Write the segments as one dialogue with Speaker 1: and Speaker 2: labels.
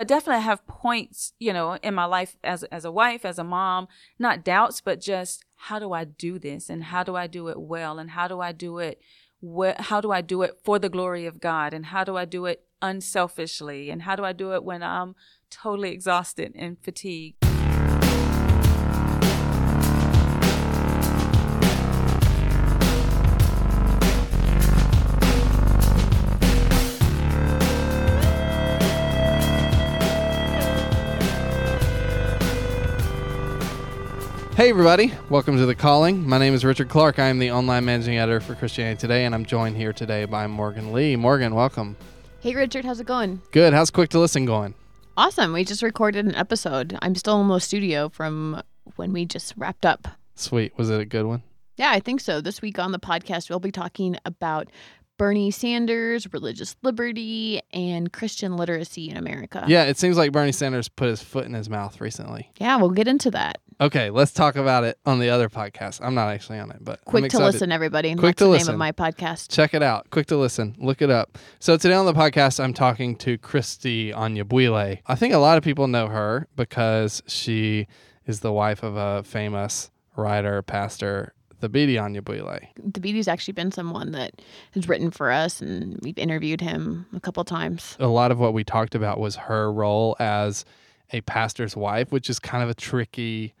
Speaker 1: I definitely have points, you know, in my life as as a wife, as a mom, not doubts, but just how do I do this? And how do I do it well? And how do I do it wh- how do I do it for the glory of God? And how do I do it unselfishly? And how do I do it when I'm totally exhausted and fatigued.
Speaker 2: Hey, everybody. Welcome to The Calling. My name is Richard Clark. I am the online managing editor for Christianity Today, and I'm joined here today by Morgan Lee. Morgan, welcome.
Speaker 3: Hey, Richard, how's it going?
Speaker 2: Good. How's Quick to Listen going?
Speaker 3: Awesome. We just recorded an episode. I'm still in the studio from when we just wrapped up.
Speaker 2: Sweet. Was it a good one?
Speaker 3: Yeah, I think so. This week on the podcast, we'll be talking about Bernie Sanders, religious liberty, and Christian literacy in America.
Speaker 2: Yeah, it seems like Bernie Sanders put his foot in his mouth recently.
Speaker 3: Yeah, we'll get into that.
Speaker 2: Okay, let's talk about it on the other podcast. I'm not actually on it, but
Speaker 3: Quick to listen, everybody.
Speaker 2: Quick
Speaker 3: That's
Speaker 2: to
Speaker 3: the
Speaker 2: listen.
Speaker 3: name of my podcast.
Speaker 2: Check it out. Quick to listen. Look it up. So today on the podcast, I'm talking to Kristie Anyabwile. I think a lot of people know her because she is the wife of a famous writer, pastor, Thabiti Anyabwile.
Speaker 3: Thabiti's actually been someone that has written for us, and we've interviewed him a couple times.
Speaker 2: A lot of what we talked about was her role as a pastor's wife, which is kind of a tricky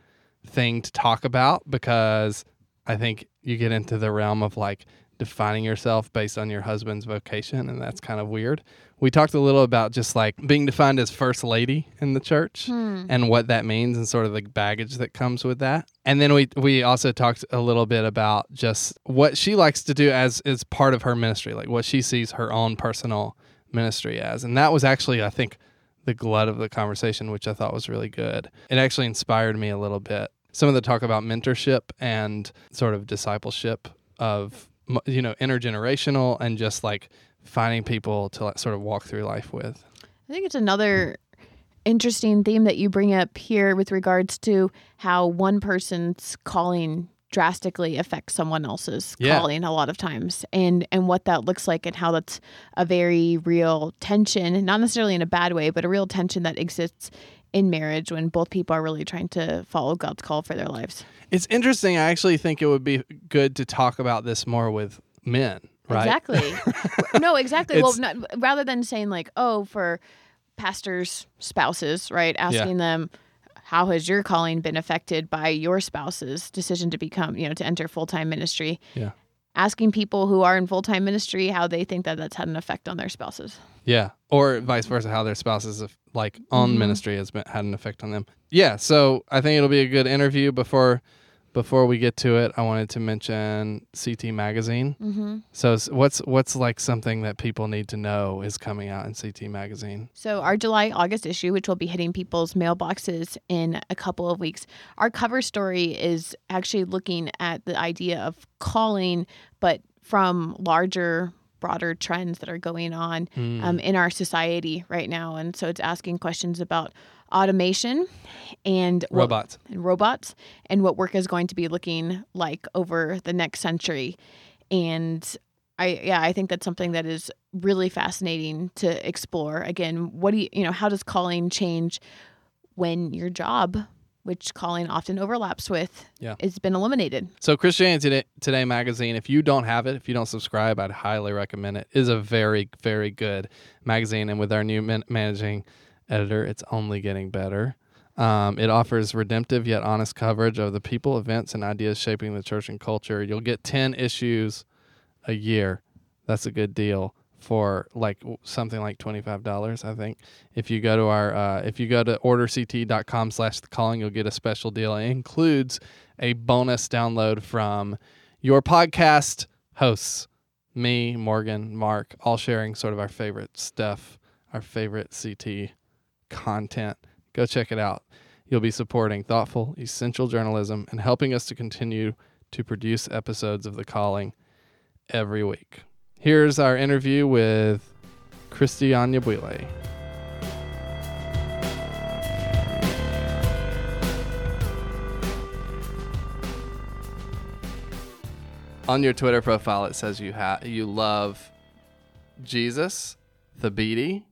Speaker 2: thing to talk about because I think you get into the realm of like defining yourself based on your husband's vocation, and that's kind of weird. We talked a little about just like being defined as first lady in the church
Speaker 3: Hmm.
Speaker 2: and what that means and sort of the baggage that comes with that. And then we we also talked a little bit about just what she likes to do as is part of her ministry, like what she sees her own personal ministry as. And that was actually I think the glut of the conversation, which I thought was really good. It actually inspired me a little bit. Some of the talk about mentorship and sort of discipleship of you know intergenerational and just like finding people to like, sort of walk through life with.
Speaker 3: I think it's another interesting theme that you bring up here with regards to how one person's calling drastically affects someone else's
Speaker 2: Yeah.
Speaker 3: calling a lot of times and and what that looks like and how that's a very real tension not necessarily in a bad way but a real tension that exists in marriage when both people are really trying to follow God's call for their lives.
Speaker 2: It's interesting. I actually think it would be good to talk about this more with men, right?
Speaker 3: Exactly. no, exactly. well, not, rather than saying like, oh, for pastors' spouses, right? Asking them, how has your calling been affected by your spouse's decision to become, you know, to enter full time ministry?
Speaker 2: Yeah.
Speaker 3: Asking people who are in full time ministry how they think that that's had an effect on their spouses.
Speaker 2: Yeah, or vice versa, how their spouses have, like on
Speaker 3: Mhm.
Speaker 2: ministry has been, had an effect on them. Yeah, so I think it'll be a good interview. Before before we get to it, I wanted to mention CT Magazine.
Speaker 3: Mm-hmm.
Speaker 2: So what's what's like something that people need to know is coming out in CT Magazine.
Speaker 3: So, our July August issue, which will be hitting people's mailboxes in a couple of weeks, our cover story is actually looking at the idea of calling, but from larger, broader trends that are going on
Speaker 2: Mm.
Speaker 3: um, in our society right now. And so, it's asking questions about automation and what-
Speaker 2: Robots.
Speaker 3: and robots and what work is going to be looking like over the next century. And I yeah, I think that's something that is really fascinating to explore. Again, what do you you know, how does calling change when your job, which calling often overlaps with,
Speaker 2: Yeah.
Speaker 3: has been eliminated?
Speaker 2: So Christianity Today, Today magazine, if you don't have it, if you don't subscribe, I'd highly recommend it. It is a very, very good magazine, and with our new man- managing editor, it's only getting better. Um, it offers redemptive yet honest coverage of the people, events, and ideas shaping the church and culture. You'll get ten issues a year. That's a good deal for like something like twenty five dollars, I think. If you go to our, uh, if you go to orderct.com slash the calling, you'll get a special deal. It includes a bonus download from your podcast hosts, me, Morgan, Mark, all sharing sort of our favorite stuff, our favorite CT content. Go check it out. You'll be supporting thoughtful, essential journalism and helping us to continue to produce episodes of The Calling every week. Here's our interview with Kristie Anyabwile. On your Twitter profile, it says you ha- you love Jesus, Thabiti,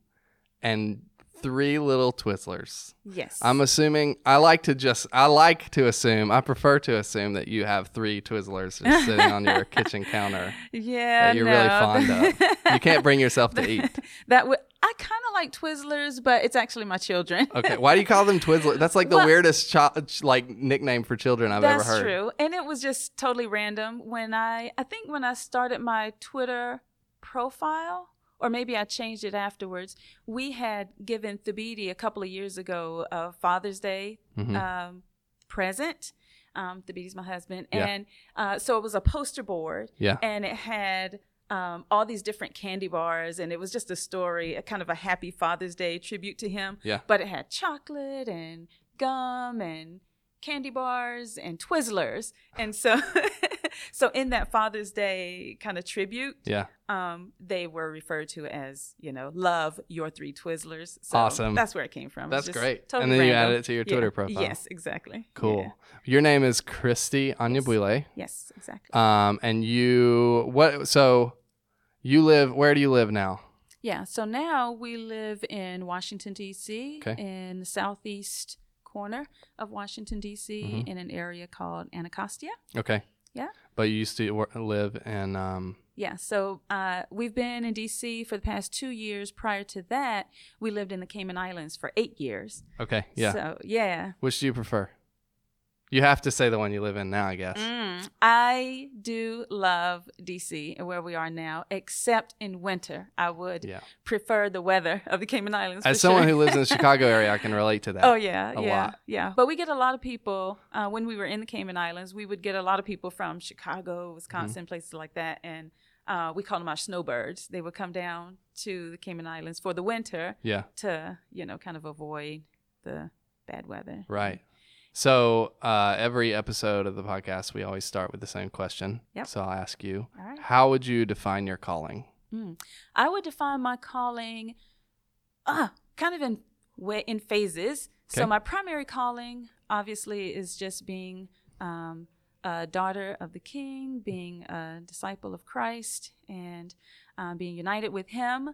Speaker 2: and three little Twizzlers.
Speaker 1: Yes.
Speaker 2: I'm assuming I like to just I like to assume I prefer to assume that you have three Twizzlers just sitting on your kitchen counter
Speaker 1: yeah,
Speaker 2: that you're really fond of. You can't bring yourself to eat.
Speaker 1: that would I kind of like Twizzlers, but it's actually my children.
Speaker 2: Okay, why do you call them Twizzlers? That's like the
Speaker 1: Well-
Speaker 2: weirdest cho- like nickname for children I've
Speaker 1: That's
Speaker 2: ever heard.
Speaker 1: true, and it was just totally random. When I I think when I started my Twitter profile, or maybe I changed it afterwards. We had given Thabiti a couple of years ago a Father's Day
Speaker 2: Mhm.
Speaker 1: um, present. Um, Thabiti's my husband,
Speaker 2: Yeah.
Speaker 1: and uh, so it was a poster board,
Speaker 2: Yeah.
Speaker 1: and it had um, all these different candy bars, and it was just a story, a kind of a happy Father's Day tribute to him.
Speaker 2: Yeah.
Speaker 1: But it had chocolate and gum and candy bars and Twizzlers, and so so in that Father's Day kind of tribute,
Speaker 2: Yeah.
Speaker 1: um, they were referred to as you know, love your three Twizzlers. So
Speaker 2: Awesome.
Speaker 1: That's where it came from.
Speaker 2: That's great.
Speaker 1: totally
Speaker 2: and then you added it to your
Speaker 1: Yeah.
Speaker 2: Twitter profile.
Speaker 1: Yes, exactly.
Speaker 2: Cool.
Speaker 1: Yeah.
Speaker 2: Your name is Kristie Anyabwile.
Speaker 1: Yes, exactly.
Speaker 2: Um, and you what? So you live? Where do you live now?
Speaker 1: Yeah, so now we live in Washington, D.C.,
Speaker 2: Okay.
Speaker 1: in the southeast corner of Washington, D.C.,
Speaker 2: Mhm.
Speaker 1: in an area called Anacostia.
Speaker 2: Okay.
Speaker 1: Yeah.
Speaker 2: But you used to wor- live in. Um,
Speaker 1: Yeah, so uh, we've been in D.C. for the past two years. Prior to that, we lived in the Cayman Islands for eight years.
Speaker 2: okay. Yeah.
Speaker 1: So, yeah.
Speaker 2: Which do you prefer? You have to say the one you live in now, I guess.
Speaker 1: Mm, I do love D.C. and where we are now, except in winter. I would
Speaker 2: Yeah.
Speaker 1: prefer the weather of the Cayman Islands.
Speaker 2: As someone
Speaker 1: sure.
Speaker 2: who lives in the Chicago area, I can relate to that.
Speaker 1: Oh yeah,
Speaker 2: a
Speaker 1: yeah,
Speaker 2: lot.
Speaker 1: yeah. But we get a lot of people uh, when we were in the Cayman Islands. We would get a lot of people from Chicago, Wisconsin,
Speaker 2: Mm-hmm.
Speaker 1: places like that, and uh, we call them our snowbirds. They would come down to the Cayman Islands for the winter
Speaker 2: Yeah.
Speaker 1: to, you know, kind of avoid the bad weather.
Speaker 2: Right. So uh, every episode of the podcast, we always start with the same question.
Speaker 1: Yep.
Speaker 2: So I'll ask you,
Speaker 1: right.
Speaker 2: how would you define your calling?
Speaker 1: Mm. I would define my calling, uh, kind of in in phases. So my primary calling, obviously, is just being um, a daughter of the King, being a disciple of Christ, and uh, being united with Him.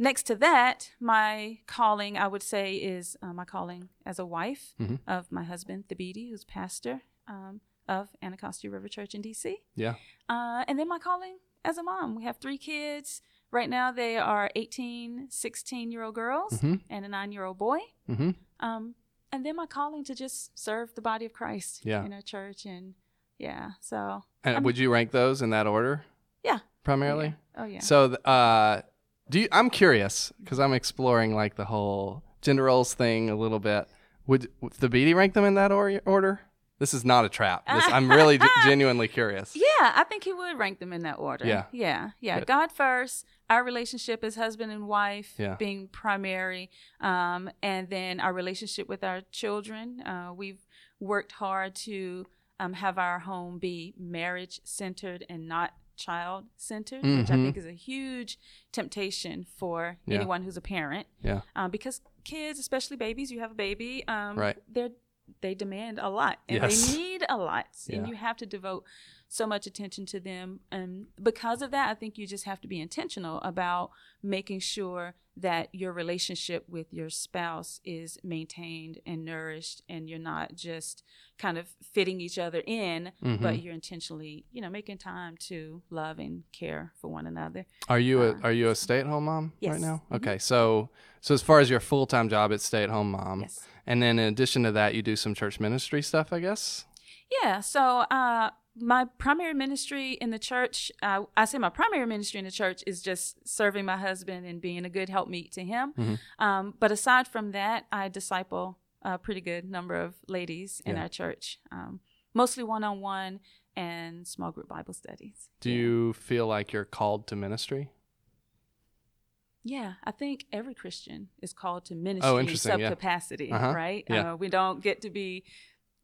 Speaker 1: Next to that, my calling, I would say, is uh, my calling as a wife
Speaker 2: Mhm.
Speaker 1: of my husband, Thabiti, who's pastor um, of Anacostia River Church in D.C.
Speaker 2: Yeah.
Speaker 1: Uh, and then my calling as a mom. We have three kids. Right now, they are 18, 16 year old girls
Speaker 2: Mhm.
Speaker 1: and a nine year old boy.
Speaker 2: Mm-hmm.
Speaker 1: Um, and then my calling to just serve the body of Christ
Speaker 2: Yeah.
Speaker 1: in our church. And yeah, so.
Speaker 2: And
Speaker 1: I'm-
Speaker 2: would you rank those in that order?
Speaker 1: Yeah.
Speaker 2: Primarily.
Speaker 1: Oh, yeah.
Speaker 2: So, uh, do you, I'm curious because I'm exploring like the whole gender roles thing a little bit. Would, would Thabiti rank them in that or- order? This is not a trap. This, I'm really g- genuinely curious.
Speaker 1: Yeah, I think he would rank them in that order.
Speaker 2: Yeah.
Speaker 1: Yeah. Yeah.
Speaker 2: Good.
Speaker 1: God first, our relationship as husband and wife
Speaker 2: Yeah.
Speaker 1: being primary, um, and then our relationship with our children. Uh, we've worked hard to um, have our home be marriage centered and not child centered, which I think is a huge temptation for
Speaker 2: Yeah.
Speaker 1: anyone who's a parent.
Speaker 2: Yeah.
Speaker 1: Um, because kids, especially babies, you have a baby, um,
Speaker 2: Right.
Speaker 1: They're they demand a lot and
Speaker 2: Yes.
Speaker 1: they need a lot, and you have to devote so much attention to them. And because of that, I think you just have to be intentional about making sure that your relationship with your spouse is maintained and nourished, and you're not just kind of fitting each other in,
Speaker 2: Mhm.
Speaker 1: but you're intentionally, you know, making time to love and care for one another.
Speaker 2: Are you a
Speaker 1: Uh,
Speaker 2: Are you a stay at home mom right
Speaker 1: Yes.
Speaker 2: now?
Speaker 1: Mhm.
Speaker 2: Okay, so so as far as your full time job, it's stay at home mom,
Speaker 1: Yes.
Speaker 2: and then in addition to that, you do some church ministry stuff, I guess.
Speaker 1: Yeah. So uh, my primary ministry in the church, uh, I say my primary ministry in the church is just serving my husband and being a good helpmeet to him.
Speaker 2: Mhm.
Speaker 1: Um, but aside from that, I disciple a pretty good number of ladies in
Speaker 2: Yeah.
Speaker 1: our church, um, mostly one on one and small group Bible studies.
Speaker 2: Do
Speaker 1: Yeah.
Speaker 2: you feel like you're called to ministry?
Speaker 1: Yeah, I think every Christian is called to ministry
Speaker 2: Oh,
Speaker 1: in some
Speaker 2: yeah.
Speaker 1: capacity,
Speaker 2: Uh-huh,
Speaker 1: right?
Speaker 2: yeah.
Speaker 1: Uh, we don't get to be,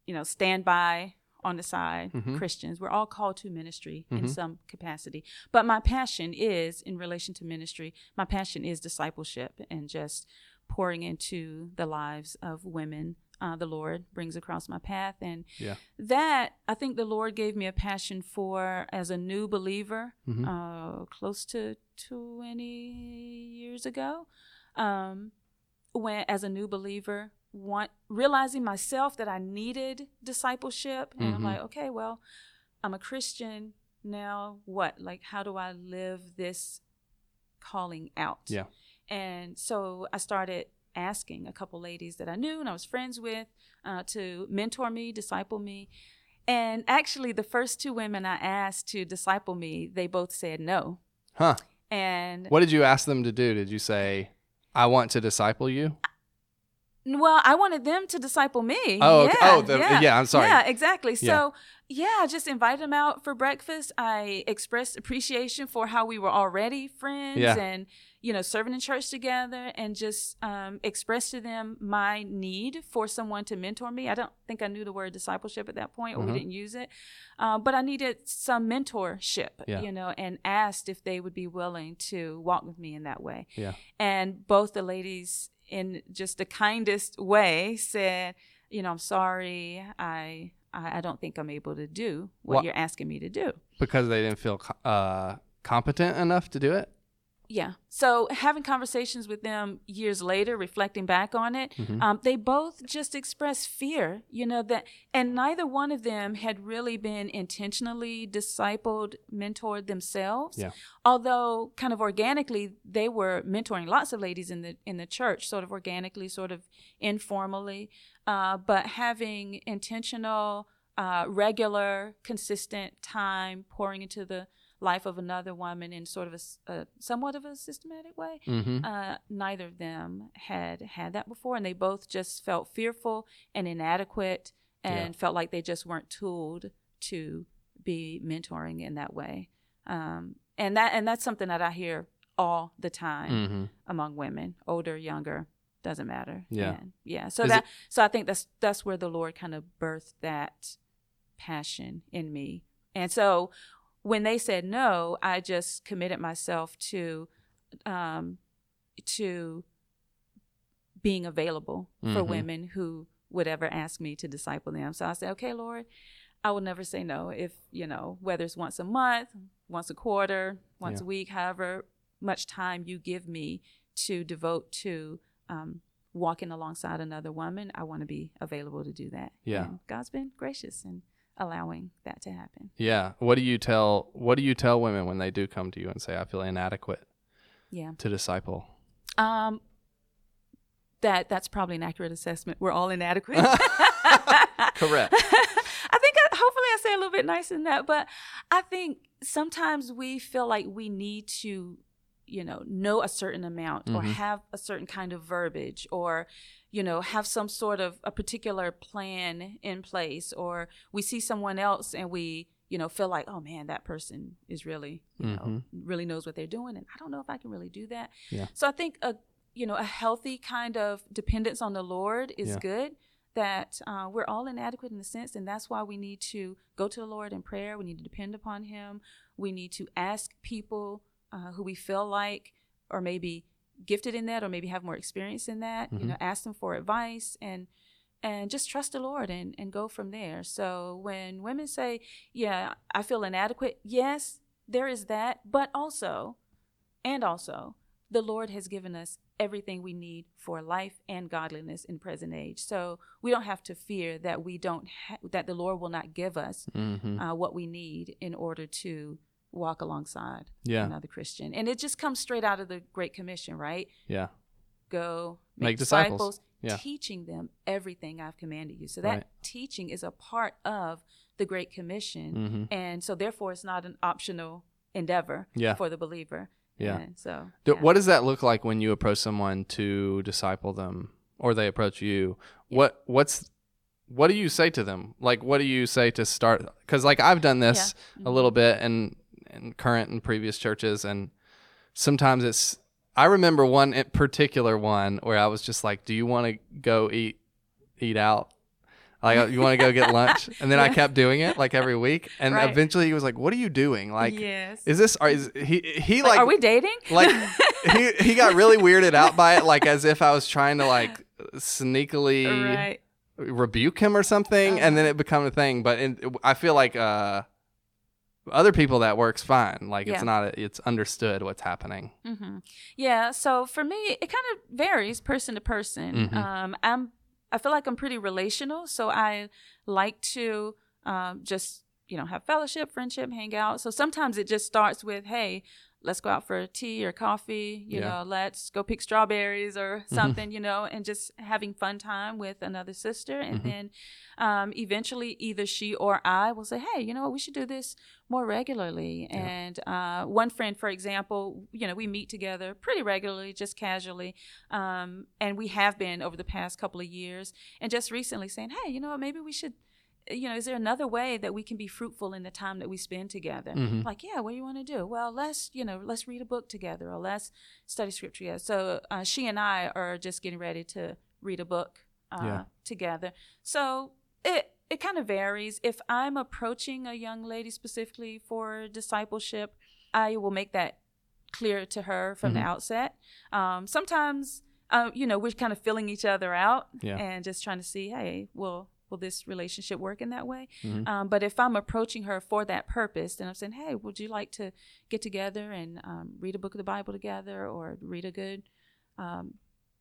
Speaker 1: you know, stand by on the side
Speaker 2: Mhm.
Speaker 1: Christians. We're all called to ministry in
Speaker 2: Mhm.
Speaker 1: some capacity. But my passion is in relation to ministry. My passion is discipleship and just pouring into the lives of women. Uh, the Lord brings across my path, and
Speaker 2: Yeah.
Speaker 1: that I think the Lord gave me a passion for as a new believer,
Speaker 2: Mhm.
Speaker 1: uh, close to twenty years ago, um, when as a new believer, want realizing myself that I needed discipleship, and I'm
Speaker 2: Mhm.
Speaker 1: like, okay, well, I'm a Christian now. What like how do I live this calling out?
Speaker 2: Yeah.
Speaker 1: And so I started asking a couple ladies that I knew and I was friends with uh, to mentor me, disciple me. And actually, the first two women I asked to disciple me, they both said no.
Speaker 2: Huh.
Speaker 1: And
Speaker 2: What did you ask them to do? Did you say, I want to disciple you?
Speaker 1: well, I wanted them to disciple me.
Speaker 2: Oh, okay.
Speaker 1: yeah,
Speaker 2: oh, the, yeah. I'm sorry.
Speaker 1: Yeah, exactly.
Speaker 2: Yeah.
Speaker 1: So, yeah, I just invited them out for breakfast. I expressed appreciation for how we were already friends
Speaker 2: Yeah.
Speaker 1: and, you know, serving in church together and just um, expressed to them my need for someone to mentor me. I don't think I knew the word discipleship at that point or
Speaker 2: Mhm.
Speaker 1: we didn't use it. Uh, but I needed some mentorship,
Speaker 2: Yeah.
Speaker 1: you know, and asked if they would be willing to walk with me in that way.
Speaker 2: Yeah.
Speaker 1: And both the ladies, in just the kindest way, said, you know, I'm sorry. I I, I don't think I'm able to do what
Speaker 2: Wha-
Speaker 1: you're asking me to do.
Speaker 2: Because they didn't feel uh, competent enough to do it?
Speaker 1: Yeah. So having conversations with them years later, reflecting back on it,
Speaker 2: Mhm.
Speaker 1: um, they both just expressed fear, you know, that, and neither one of them had really been intentionally discipled, mentored themselves.
Speaker 2: Yeah.
Speaker 1: Although kind of organically, they were mentoring lots of ladies in the in the church, sort of organically, sort of informally, uh, but having intentional, uh, regular, consistent time pouring into the life of another woman in sort of a somewhat of a systematic way.
Speaker 2: Mm-hmm.
Speaker 1: Uh, neither of them had had that before, and they both just felt fearful and inadequate, and felt like they just weren't tooled to be mentoring in that way. Um, and that and that's something that I hear all the time
Speaker 2: Mm-hmm.
Speaker 1: among women, older, younger, doesn't matter.
Speaker 2: Yeah.
Speaker 1: And, yeah. So
Speaker 2: Is
Speaker 1: that so I think that's that's where the Lord kind of birthed that passion in me. And so when they said no, I just committed myself to um to being available for
Speaker 2: Mhm.
Speaker 1: women who would ever ask me to disciple them. So I said, "Okay, Lord, I will never say no if, you know, whether it's once a month, once a quarter, once
Speaker 2: Yeah.
Speaker 1: a week, however much time you give me to devote to um, walking alongside another woman, I want to be available to do that.
Speaker 2: Yeah.
Speaker 1: And God's been gracious in allowing that to happen.
Speaker 2: Yeah. What do you tell What do you tell women when they do come to you and say, "I feel inadequate
Speaker 1: Yeah.
Speaker 2: to disciple"?
Speaker 1: Um, that that's probably an accurate assessment. We're all inadequate.
Speaker 2: Correct.
Speaker 1: I think I, hopefully I say a little bit nicer than that, but I think sometimes we feel like we need to, you know, know a certain amount or
Speaker 2: Mhm.
Speaker 1: have a certain kind of verbiage or, you know, have some sort of a particular plan in place or we see someone else and we, you know, feel like, oh man, that person is really, you know,
Speaker 2: Mhm.
Speaker 1: really knows what they're doing and I don't know if I can really do that.
Speaker 2: Yeah.
Speaker 1: So I think a you know, a healthy kind of dependence on the Lord is
Speaker 2: Yeah.
Speaker 1: good. That uh, we're all inadequate in the sense, and that's why we need to go to the Lord in prayer. We need to depend upon Him. We need to ask people uh, who we feel like are maybe gifted in that, or maybe have more experience in that.
Speaker 2: Mhm.
Speaker 1: You know, ask them for advice and and just trust the Lord and and go from there. So when women say, "Yeah, I feel inadequate," yes, there is that, but also, and also, the Lord has given us everything we need for life and godliness in present age. So we don't have to fear that we don't ha- that the Lord will not give us
Speaker 2: Mm-hmm.
Speaker 1: uh, what we need in order to walk alongside
Speaker 2: Yeah.
Speaker 1: another Christian. And it just comes straight out of the Great Commission, right?
Speaker 2: Yeah.
Speaker 1: Go
Speaker 2: Make disciples. Yeah.
Speaker 1: teaching them everything I've commanded you. So that
Speaker 2: Right.
Speaker 1: teaching is a part of the Great Commission.
Speaker 2: Mm-hmm.
Speaker 1: And so therefore it's not an optional endeavor
Speaker 2: Yeah.
Speaker 1: for the believer.
Speaker 2: Yeah.
Speaker 1: And so
Speaker 2: Do,
Speaker 1: yeah.
Speaker 2: What does that look like when you approach someone to disciple them, or they approach you? What What's what do you say to them? Like, what do you say to start? Because like I've done this
Speaker 1: Yeah.
Speaker 2: a little bit in in current and previous churches, and sometimes it's I remember one in particular one where I was just like, "Do you want to go eat eat out?" Like, you want to go get lunch, and then I kept doing it like every week, and
Speaker 1: Right.
Speaker 2: eventually he was like, "What are you doing? Like,
Speaker 1: yes.
Speaker 2: is this? Are, is he? He
Speaker 1: like,
Speaker 2: like,
Speaker 1: are we dating?
Speaker 2: like he he got really weirded out by it, like as if I was trying to like sneakily
Speaker 1: right.
Speaker 2: rebuke him or something, and then
Speaker 1: Uh-huh.
Speaker 2: it become a thing. But in, I feel like uh, other people that works fine. Like it's
Speaker 1: Yeah.
Speaker 2: not. It's understood what's happening.
Speaker 1: hmm Yeah. So for me, it kind of varies person to person.
Speaker 2: Mhm.
Speaker 1: Um, I'm I feel like I'm pretty relational, so I like to um, just you know have fellowship, friendship, hang out. So sometimes it just starts with, hey. Let's go out for tea or coffee, you
Speaker 2: Yeah.
Speaker 1: know, let's go pick strawberries or something, you know, and just having fun time with another sister. And
Speaker 2: Mhm.
Speaker 1: then um, eventually either she or I will say, hey, you know what, we should do this more regularly.
Speaker 2: Yeah.
Speaker 1: And uh, one friend, for example, you know, we meet together pretty regularly, just casually. Um, and we have been over the past couple of years. And just recently saying, hey, you know what, maybe we should, you know, is there another way that we can be fruitful in the time that we spend together?
Speaker 2: Mhm.
Speaker 1: Like, yeah, what do you want to do? Well, let's, you know, let's read a book together or let's study scripture together. So uh, she and I are just getting ready to read a book uh,
Speaker 2: Yeah.
Speaker 1: together. So it it kind of varies. If I'm approaching a young lady specifically for discipleship, I will make that clear to her from the
Speaker 2: Mhm.
Speaker 1: outset. Um, sometimes, uh, you know, we're kind of filling each other out
Speaker 2: Yeah.
Speaker 1: and just trying to see, hey, will will this relationship work in that way?
Speaker 2: Mhm.
Speaker 1: Um, but if I'm approaching her for that purpose, then I'm saying, hey, would you like to get together and um, read a book of the Bible together, or read a good um,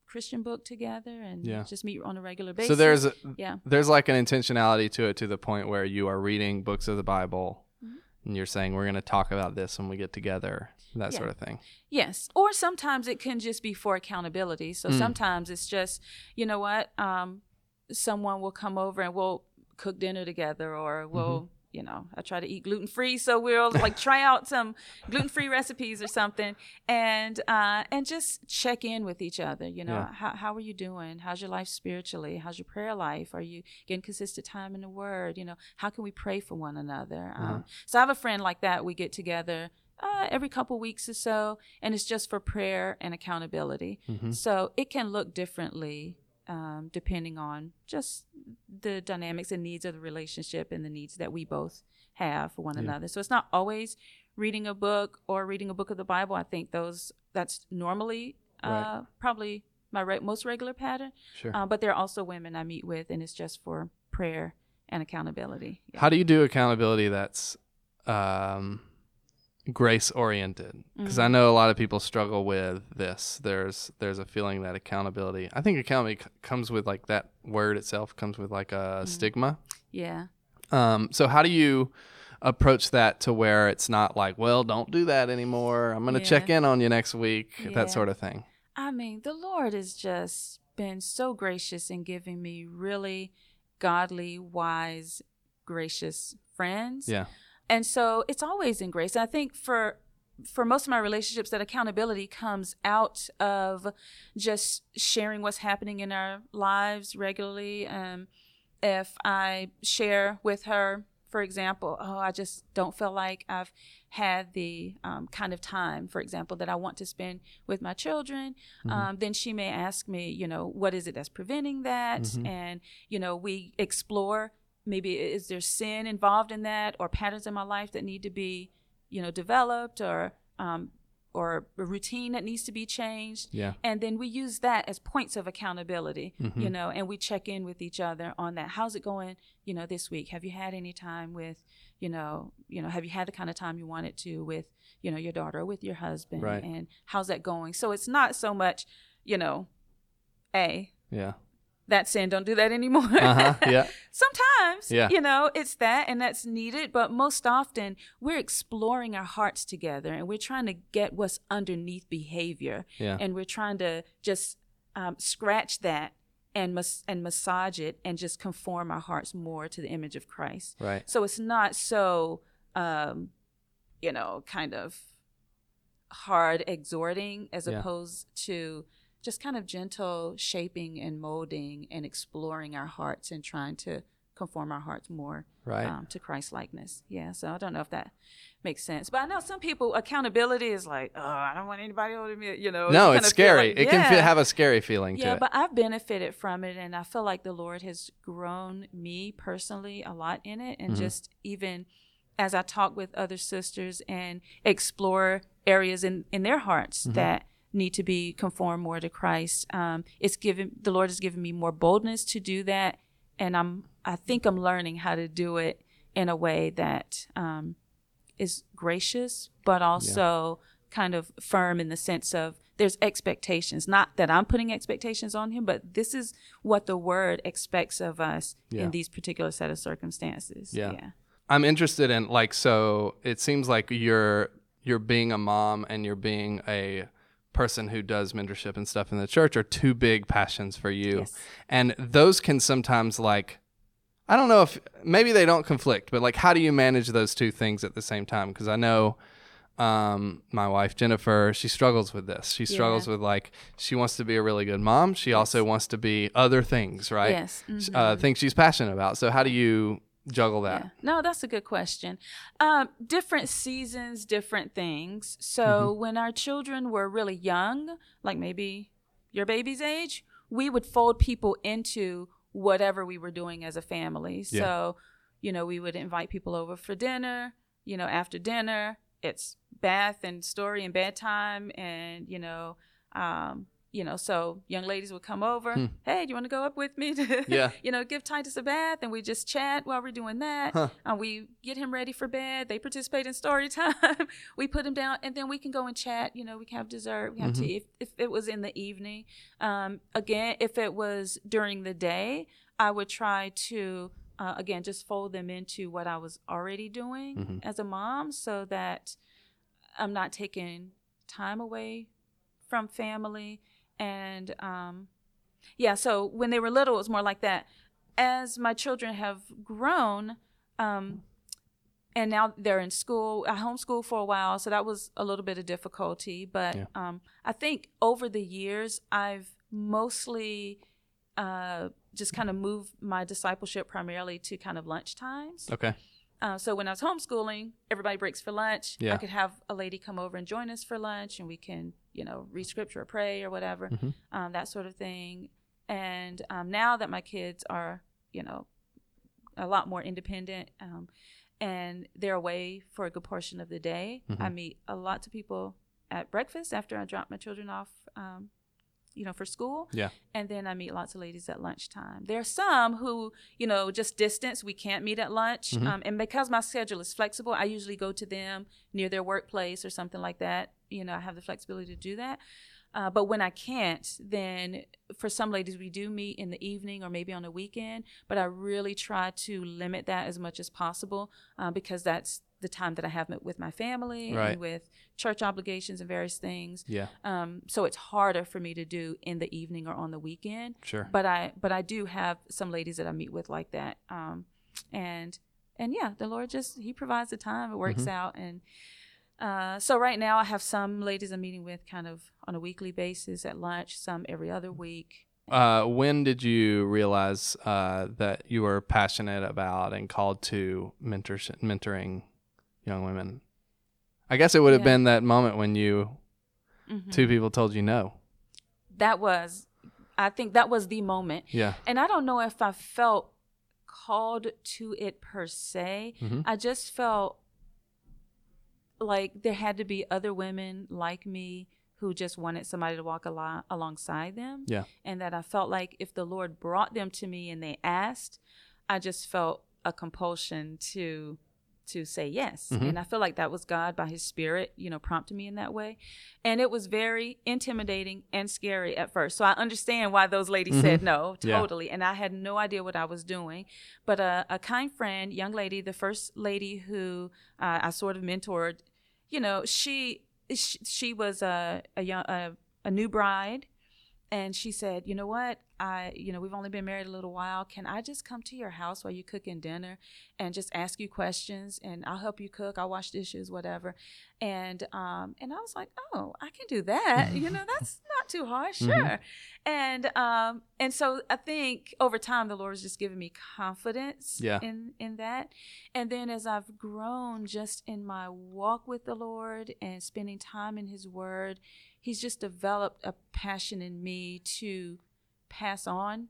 Speaker 1: Christian book together, and
Speaker 2: Yeah.
Speaker 1: just meet on a regular basis?
Speaker 2: So there's a,
Speaker 1: yeah.
Speaker 2: there's like an intentionality to it to the point where you are reading books of the Bible,
Speaker 1: Mhm.
Speaker 2: and you're saying we're going to talk about this when we get together, that
Speaker 1: Yeah.
Speaker 2: sort of thing.
Speaker 1: Yes. Or sometimes it can just be for accountability. So
Speaker 2: Mm.
Speaker 1: sometimes it's just, you know what, um, someone will come over and we'll cook dinner together or we'll, you know, I try to eat gluten free. So we'll like try out some gluten free recipes or something and, uh, and just check in with each other. You know,
Speaker 2: Yeah.
Speaker 1: how, how are you doing? How's your life spiritually? How's your prayer life? Are you getting consistent time in the word? You know, how can we pray for one another?
Speaker 2: Uh-huh.
Speaker 1: Um, so I have a friend like that. We get together uh, every couple weeks or so, and it's just for prayer and accountability.
Speaker 2: Mhm.
Speaker 1: So it can look differently um, depending on just the dynamics and needs of the relationship and the needs that we both have for one
Speaker 2: Yeah.
Speaker 1: another. So it's not always reading a book or reading a book of the Bible. I think those that's normally uh,
Speaker 2: Right.
Speaker 1: probably my re- most regular pattern.
Speaker 2: Sure.
Speaker 1: Uh, but there are also women I meet with, and it's just for prayer and accountability. Yeah.
Speaker 2: How do you do accountability that's um, grace oriented? Because I
Speaker 1: Mhm.
Speaker 2: know a lot of people struggle with this. There's there's a feeling that accountability. I think accountability c- comes with like that word itself comes with like a
Speaker 1: Mhm.
Speaker 2: stigma.
Speaker 1: yeah.
Speaker 2: Um, so how do you approach that to where it's not like, well, don't do that anymore. I'm gonna
Speaker 1: Yeah.
Speaker 2: check in on you next week.
Speaker 1: Yeah.
Speaker 2: That sort of thing.
Speaker 1: I mean, the Lord has just been so gracious in giving me really godly, wise, gracious friends.
Speaker 2: Yeah.
Speaker 1: And so it's always in grace. And I think for for most of my relationships that accountability comes out of just sharing what's happening in our lives regularly. Um if I share with her, for example, oh, I just don't feel like I've had the um, kind of time, for example, that I want to spend with my children,
Speaker 2: Mhm.
Speaker 1: um, then she may ask me, you know, what is it that's preventing that?
Speaker 2: Mhm.
Speaker 1: And, you know, we explore maybe is there sin involved in that or patterns in my life that need to be, you know, developed or, um, or a routine that needs to be changed
Speaker 2: Yeah.
Speaker 1: and then we use that as points of accountability you
Speaker 2: Mhm.
Speaker 1: know and we check in with each other on that how's it going you know this week have you had any time with you know you know have you had the kind of time you wanted to with you know your daughter or with your husband
Speaker 2: Right.
Speaker 1: and how's that going so it's not so much you know a
Speaker 2: Yeah.
Speaker 1: That sin don't do that anymore
Speaker 2: Uh huh. Yeah.
Speaker 1: sometimes
Speaker 2: Yeah.
Speaker 1: you know it's that and that's needed but most often we're exploring our hearts together and we're trying to get what's underneath behavior
Speaker 2: Yeah.
Speaker 1: and we're trying to just um, scratch that and mas- and massage it and just conform our hearts more to the image of Christ
Speaker 2: Right.
Speaker 1: so it's not so um, you know kind of hard exhorting as
Speaker 2: Yeah.
Speaker 1: opposed to just kind of gentle shaping and molding and exploring our hearts and trying to conform our hearts more
Speaker 2: Right.
Speaker 1: um, to Christ likeness. Yeah, so I don't know if that makes sense, but I know some people accountability is like, oh, I don't want anybody holding me, you know.
Speaker 2: no, it's scary.
Speaker 1: like-
Speaker 2: it can feel, have a scary feeling to
Speaker 1: Yeah, but I've benefited from it, and I feel like the Lord has grown me personally a lot in it, and
Speaker 2: Mhm.
Speaker 1: just even as I talk with other sisters and explore areas in in their hearts
Speaker 2: Mhm.
Speaker 1: that need to be conformed more to Christ, um, it's given the Lord has given me more boldness to do that, and I'm I think I'm learning how to do it in a way that um, is gracious, but also kind of firm in the sense of there's expectations. Not that I'm putting expectations on him, but this is what the word expects of us
Speaker 2: Yeah.
Speaker 1: in these particular set of circumstances.
Speaker 2: Yeah. I'm interested in like so it seems like you're you're being a mom and you're being a person who does mentorship and stuff in the church are two big passions for you.
Speaker 1: Yes.
Speaker 2: And those can sometimes like I don't know if maybe they don't conflict, but like how do you manage those two things at the same time? Because I know um, my wife Jennifer, she struggles with this. She struggles
Speaker 1: Yeah.
Speaker 2: with like she wants to be a really good mom. She also wants to be other things, right?
Speaker 1: Yes. Mhm.
Speaker 2: Uh, things she's passionate about. So how do you juggle that?
Speaker 1: Yeah. No, that's a good question. Um, different seasons, different things. So
Speaker 2: Mm-hmm.
Speaker 1: when our children were really young, like maybe your baby's age, we would fold people into whatever we were doing as a family.
Speaker 2: Yeah.
Speaker 1: So, you know, we would invite people over for dinner. You know, after dinner, it's bath and story and bedtime, and you know, um, you know, so young ladies would come over.
Speaker 2: Hmm.
Speaker 1: Hey, do you want to go up with me? To,
Speaker 2: Yeah.
Speaker 1: you know, give Titus a bath, and we just chat while we're doing that.
Speaker 2: Huh.
Speaker 1: Uh, we get him ready for bed. They participate in story time. we put him down, and then we can go and chat. You know, we can have dessert, we have
Speaker 2: Mhm.
Speaker 1: tea. If, if it was in the evening, um, again, if it was during the day, I would try to uh, again just fold them into what I was already doing
Speaker 2: Mhm.
Speaker 1: as a mom, so that I'm not taking time away from family. And um, yeah, so when they were little, it was more like that. As my children have grown, um, and now they're in school. I homeschooled for a while, so that was a little bit of difficulty. But
Speaker 2: Yeah.
Speaker 1: um, I think over the years, I've mostly uh, just kind of moved my discipleship primarily to kind of lunch times.
Speaker 2: Okay.
Speaker 1: Uh, so when I was homeschooling, everybody breaks for lunch.
Speaker 2: Yeah.
Speaker 1: I could have a lady come over and join us for lunch, and we can, you know, read scripture or pray or whatever,
Speaker 2: Mhm.
Speaker 1: um, that sort of thing. And um, now that my kids are, you know, a lot more independent, um, and they're away for a good portion of the day, I
Speaker 2: Mhm.
Speaker 1: meet a lot of people at breakfast after I drop my children off, um, you know, for school
Speaker 2: Yeah.
Speaker 1: and then I meet lots of ladies at lunchtime. There are some who, you know, just distance, we can't meet at lunch.
Speaker 2: Mhm.
Speaker 1: Um, and because my schedule is flexible, I usually go to them near their workplace or something like that. You know, I have the flexibility to do that. Uh, but when I can't, then for some ladies, we do meet in the evening or maybe on a weekend. But I really try to limit that as much as possible uh, because that's the time that I have with my family
Speaker 2: Right.
Speaker 1: and with church obligations and various things.
Speaker 2: Yeah.
Speaker 1: Um, so it's harder for me to do in the evening or on the weekend.
Speaker 2: Sure.
Speaker 1: But I but I do have some ladies that I meet with like that. Um, and and yeah, the Lord just He provides the time. It works
Speaker 2: Mhm.
Speaker 1: out. And uh, so right now I have some ladies I'm meeting with kind of on a weekly basis at lunch. Some every other week.
Speaker 2: Uh, when did you realize uh, that you were passionate about and called to mentorship, mentoring young women? I guess it would have
Speaker 1: Yeah.
Speaker 2: been that moment when you
Speaker 1: Mhm.
Speaker 2: two people told you no.
Speaker 1: That was, I think that was the moment.
Speaker 2: Yeah.
Speaker 1: And I don't know if I felt called to it per se.
Speaker 2: Mhm.
Speaker 1: I just felt like there had to be other women like me who just wanted somebody to walk alo- alongside them.
Speaker 2: Yeah.
Speaker 1: And that I felt like if the Lord brought them to me and they asked, I just felt a compulsion to to say yes.
Speaker 2: Mhm.
Speaker 1: And I feel like that was God by his spirit, you know, prompting me in that way. And it was very intimidating and scary at first. So I understand why those ladies said no,
Speaker 2: Yeah.
Speaker 1: totally. And I had no idea what I was doing. But a, a kind friend, young lady, the first lady who uh, I sort of mentored, you know, she she, she was a a, young, a a new bride, and she said, "You know what? I, you know, we've only been married a little while. Can I just come to your house while you're cooking dinner and just ask you questions and I'll help you cook. I'll wash dishes, whatever." And um and I was like, "Oh, I can do that. you know, that's not too hard. Sure."
Speaker 2: Mhm.
Speaker 1: And um and so I think over time the Lord has just given me confidence
Speaker 2: Yeah.
Speaker 1: in in that. And then as I've grown just in my walk with the Lord and spending time in his word, he's just developed a passion in me to pass on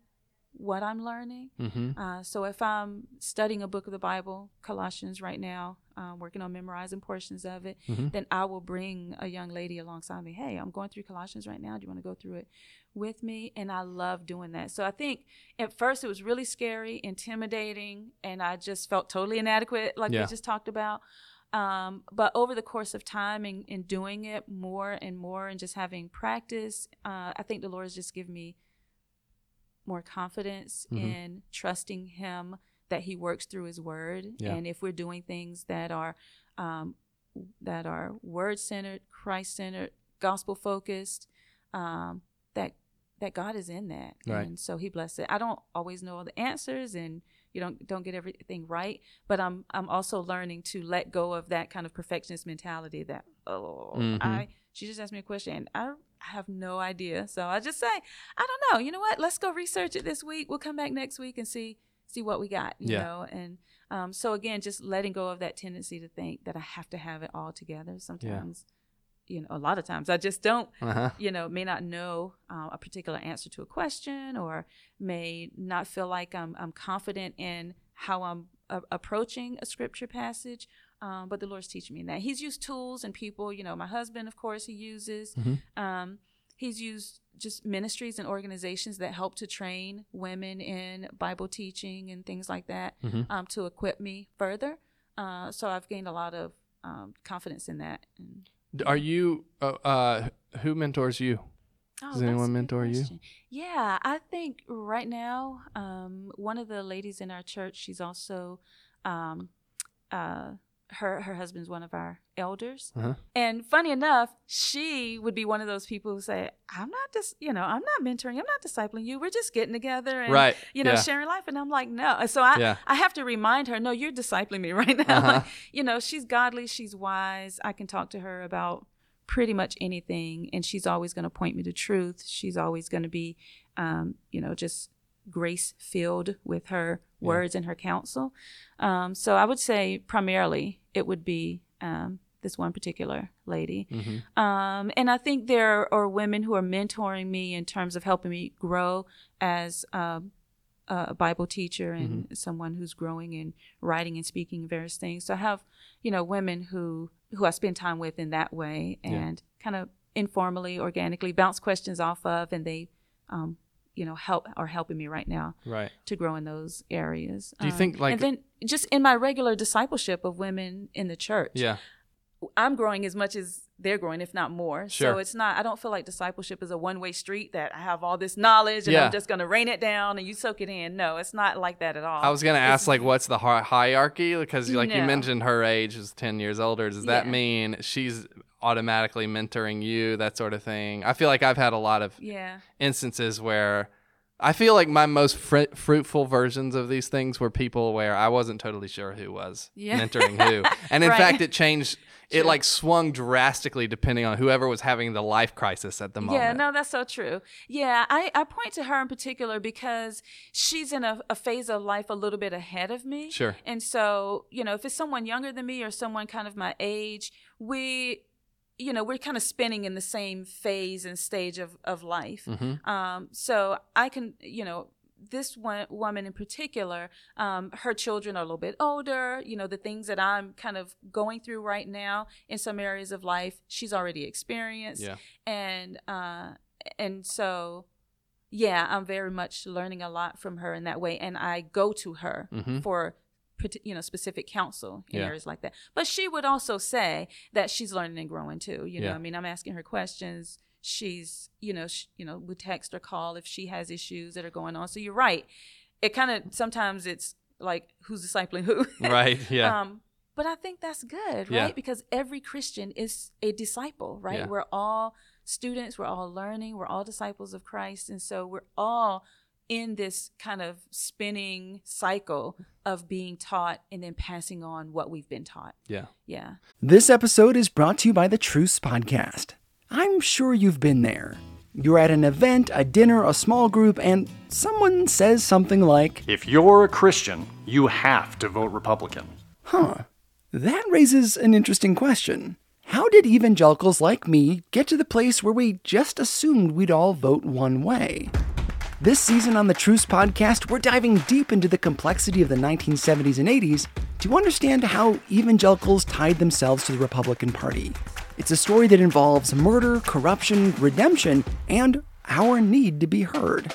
Speaker 1: what I'm learning.
Speaker 2: Mm-hmm.
Speaker 1: Uh, so if I'm studying a book of the Bible, Colossians right now, uh, working on memorizing portions of it,
Speaker 2: Mhm.
Speaker 1: then I will bring a young lady alongside me. Hey, I'm going through Colossians right now. Do you want to go through it with me? And I love doing that. So I think at first it was really scary, intimidating, and I just felt totally inadequate, like
Speaker 2: Yeah.
Speaker 1: we just talked about. Um, but over the course of time and, and doing it more and more and just having practice, uh, I think the Lord has just given me more confidence
Speaker 2: Mhm.
Speaker 1: in trusting Him that He works through His Word.
Speaker 2: Yeah.
Speaker 1: And if we're doing things that are um, that are word centered, Christ centered, gospel focused, um, that that God is in that,
Speaker 2: Right.
Speaker 1: and so He blesses it. I don't always know all the answers, and you don't don't get everything right, but I'm I'm also learning to let go of that kind of perfectionist mentality. That oh,
Speaker 2: Mhm.
Speaker 1: I she just asked me a question, and I have no idea, so I just say I don't know. You know what? Let's go research it this week. We'll come back next week and see see what we got. You
Speaker 2: Yeah.
Speaker 1: know, and um, so again, just letting go of that tendency to think that I have to have it all together. Sometimes, you know, a lot of times I just don't.
Speaker 2: Uh-huh.
Speaker 1: You know, may not know uh, a particular answer to a question, or may not feel like I'm I'm confident in how I'm a- approaching a scripture passage. Um, but the Lord's teaching me that He's used tools and people. You know, my husband, of course, He uses.
Speaker 2: Mhm.
Speaker 1: Um, he's used just ministries and organizations that help to train women in Bible teaching and things like that
Speaker 2: Mhm.
Speaker 1: um, to equip me further. Uh, so I've gained a lot of um, confidence in that. And,
Speaker 2: Are you? Uh, uh, who mentors you?
Speaker 1: Oh,
Speaker 2: Does anyone mentor you?
Speaker 1: Yeah, I think right now, um, one of the ladies in our church, she's also, um, uh, her her husband's one of our elders.
Speaker 2: Uh-huh.
Speaker 1: And funny enough, she would be one of those people who say, "I'm not just, you know, I'm not mentoring, I'm not discipling you. We're just getting together and
Speaker 2: Right.
Speaker 1: you know,
Speaker 2: yeah.
Speaker 1: sharing life." And I'm like, "No." So I
Speaker 2: Yeah.
Speaker 1: I have to remind her, "No, you're discipling me right now."
Speaker 2: Uh-huh.
Speaker 1: Like, you know, she's godly, she's wise. I can talk to her about pretty much anything, and she's always going to point me to truth. She's always going to be, um, you know, just grace filled with her
Speaker 2: Yeah.
Speaker 1: words and her counsel. Um, so I would say primarily it would be um, this one particular lady.
Speaker 2: Mhm.
Speaker 1: Um, and I think there are women who are mentoring me in terms of helping me grow as um, a Bible teacher and someone who's growing and writing and speaking various things. So I have, you know, women who who I spend time with in that way
Speaker 2: Yeah.
Speaker 1: and kind of informally, organically bounce questions off of, and they, um, you know, help are helping me right now
Speaker 2: Right.
Speaker 1: to grow in those areas.
Speaker 2: Do you
Speaker 1: Um,
Speaker 2: think, like-
Speaker 1: and then just in my regular discipleship of women in the church,
Speaker 2: Yeah.
Speaker 1: I'm growing as much as they're growing, if not more.
Speaker 2: Sure.
Speaker 1: So it's not. I don't feel like discipleship is a one way street that I have all this knowledge and
Speaker 2: Yeah.
Speaker 1: I'm just going to rain it down and you soak it in. No, it's not like that at all.
Speaker 2: I was gonna ask like, what's the hierarchy? Because like you mentioned, her age is ten years older. Does that
Speaker 1: Yeah.
Speaker 2: mean she's automatically mentoring you? That sort of thing. I feel like I've had a lot of
Speaker 1: Yeah.
Speaker 2: instances where I feel like my most fr- fruitful versions of these things were people where I wasn't totally sure who was
Speaker 1: Yeah.
Speaker 2: mentoring who, and in
Speaker 1: Right.
Speaker 2: fact, it changed. It like swung drastically depending on whoever was having the life crisis at the moment.
Speaker 1: Yeah, no, that's so true. Yeah, I, I point to her in particular because she's in a, a phase of life a little bit ahead of me.
Speaker 2: Sure.
Speaker 1: And so, you know, if it's someone younger than me or someone kind of my age, we, you know, we're kind of spinning in the same phase and stage of, of life.
Speaker 2: Mhm.
Speaker 1: Um, so I can, you know, this one woman in particular, um, her children are a little bit older. You know, the things that I'm kind of going through right now in some areas of life, she's already experienced
Speaker 2: Yeah.
Speaker 1: and uh and so yeah i'm very much learning a lot from her in that way and i go to her
Speaker 2: Mhm.
Speaker 1: for you know specific counsel in
Speaker 2: Yeah.
Speaker 1: areas like that but she would also say that she's learning and growing too you know
Speaker 2: Yeah.
Speaker 1: i mean i'm asking her questions she's you know sh- you know would text or call if she has issues that are going on so you're right it kind of sometimes it's like who's discipling who
Speaker 2: Right. Yeah.
Speaker 1: um, but I think that's good, right?
Speaker 2: Yeah.
Speaker 1: Because every Christian is a disciple, right? We're all students, we're all learning, we're all disciples of Christ. And so we're all in this kind of spinning cycle of being taught and then passing on what we've been taught.
Speaker 2: Yeah.
Speaker 1: Yeah.
Speaker 4: This episode is brought to you by the Truce Podcast. I'm sure you've been there. You're at an event, a dinner, a small group, and someone says something like,
Speaker 5: If you're a Christian, you have to vote Republican.
Speaker 4: Huh, that raises an interesting question. How did evangelicals like me get to the place where we just assumed we'd all vote one way? This season on the Truce podcast, we're diving deep into the complexity of the 1970s and 80s to understand how evangelicals tied themselves to the Republican Party. It's a story that involves murder, corruption, redemption, and our need to be heard.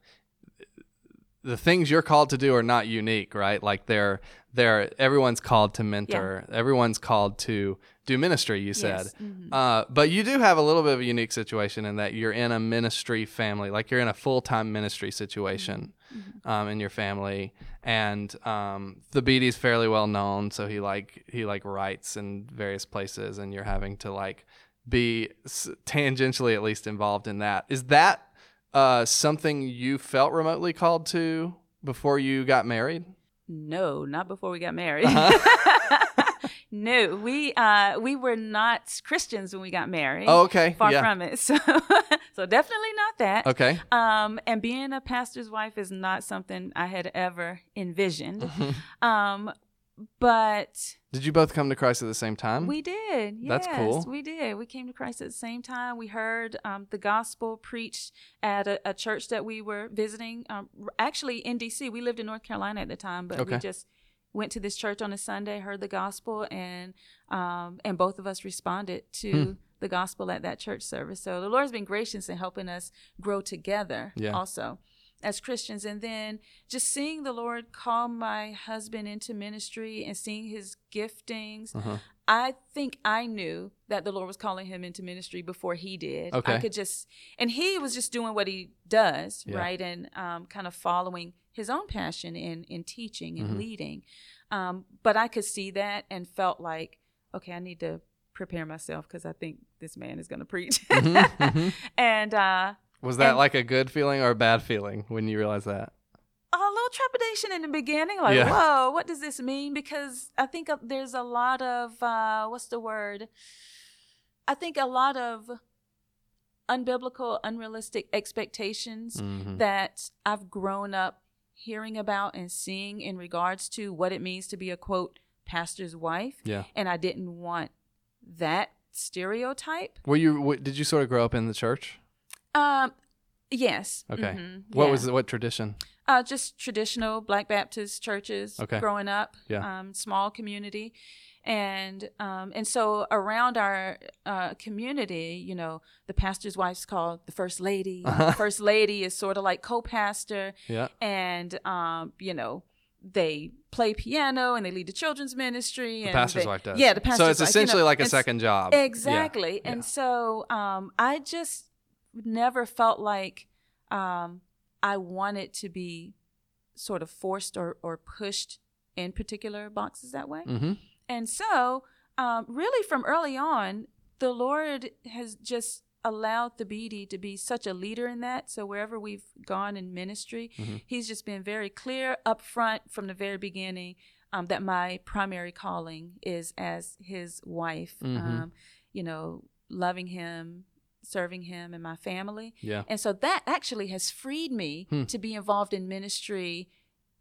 Speaker 2: the things you're called to do are not unique, right? Like they're they're everyone's called to mentor. Everyone's called to do ministry. You said,
Speaker 1: Yes. Mhm.
Speaker 2: uh, but you do have a little bit of a unique situation in that you're in a ministry family, like you're in a full time ministry situation um, in your family, and um, Thabiti's fairly well known, so he like he like writes in various places, and you're having to like be s- tangentially at least involved in that. Is that uh, something you felt remotely called to before you got married?
Speaker 1: No, not before we got married.
Speaker 2: Uh-huh.
Speaker 1: no, we uh, we were not Christians when we got married.
Speaker 2: Oh, okay.
Speaker 1: Far
Speaker 2: yeah.
Speaker 1: from it. So, so definitely not that.
Speaker 2: Okay.
Speaker 1: Um, and being a pastor's wife is not something I had ever envisioned. Um, but
Speaker 2: Did you both come to Christ at the same time?
Speaker 1: we did.
Speaker 2: That's cool.
Speaker 1: We did. We came to Christ at the same time. We heard um, the gospel preached at a, a church that we were visiting. Um, actually, in DC, we lived in North Carolina at the time, but
Speaker 2: Okay.
Speaker 1: we just went to this church on a Sunday, heard the gospel, and um, and both of us responded to
Speaker 2: Hmm.
Speaker 1: the gospel at that church service. So the Lord's been gracious in helping us grow together.
Speaker 2: Yeah.
Speaker 1: Also. As Christians, and then just seeing the Lord call my husband into ministry and seeing his giftings,
Speaker 2: Uh-huh.
Speaker 1: I think I knew that the Lord was calling him into ministry before he did.
Speaker 2: Okay.
Speaker 1: I could just, and he was just doing what he does,
Speaker 2: Yeah.
Speaker 1: right? And um, kind of following his own passion in, in teaching and
Speaker 2: Mhm.
Speaker 1: leading. Um, but I could see that and felt like, okay, I need to prepare myself because I think this man is going to preach.
Speaker 2: Mhm, mhm.
Speaker 1: and uh,
Speaker 2: Was that
Speaker 1: And-
Speaker 2: like a good feeling or a bad feeling when you realized that?
Speaker 1: a little trepidation in the beginning, like,
Speaker 2: Yeah.
Speaker 1: whoa, what does this mean? Because I think uh, there's a lot of uh, what's the word? I think a lot of unbiblical, unrealistic expectations
Speaker 2: Mhm.
Speaker 1: that I've grown up hearing about and seeing in regards to what it means to be a quote pastor's wife,
Speaker 2: Yeah.
Speaker 1: and I didn't want that stereotype.
Speaker 2: Were you? W- did you sort of grow up in the church?
Speaker 1: Um, yes.
Speaker 2: Okay.
Speaker 1: Mhm,
Speaker 2: What
Speaker 1: yeah.
Speaker 2: was the, what tradition?
Speaker 1: Uh, just traditional Black Baptist churches.
Speaker 2: Okay.
Speaker 1: Growing up,
Speaker 2: Yeah.
Speaker 1: um, small community, and um, and so around our uh, community, you know, the pastor's wife's called the first lady.
Speaker 2: Uh-huh.
Speaker 1: The first lady is sort of like co-pastor,
Speaker 2: Yeah.
Speaker 1: and um, you know, they play piano and they lead the children's ministry.
Speaker 2: The pastor's
Speaker 1: they-
Speaker 2: wife does.
Speaker 1: Yeah, the pastor's
Speaker 2: So it's
Speaker 1: wife, you know,
Speaker 2: essentially like a second job.
Speaker 1: Exactly.
Speaker 2: Yeah.
Speaker 1: And so um, I just never felt like um, I wanted to be sort of forced or, or pushed in particular boxes that way.
Speaker 2: Mm-hmm.
Speaker 1: And so, um, really, from early on, the Lord has just allowed Thabiti to be such a leader in that. So wherever we've gone in ministry,
Speaker 2: Mhm.
Speaker 1: He's just been very clear up front from the very beginning um, that my primary calling is as His wife.
Speaker 2: Mhm.
Speaker 1: Um, you know, loving Him, serving Him, and my family.
Speaker 2: Yeah.
Speaker 1: And so that actually has freed me
Speaker 2: Hmm.
Speaker 1: to be involved in ministry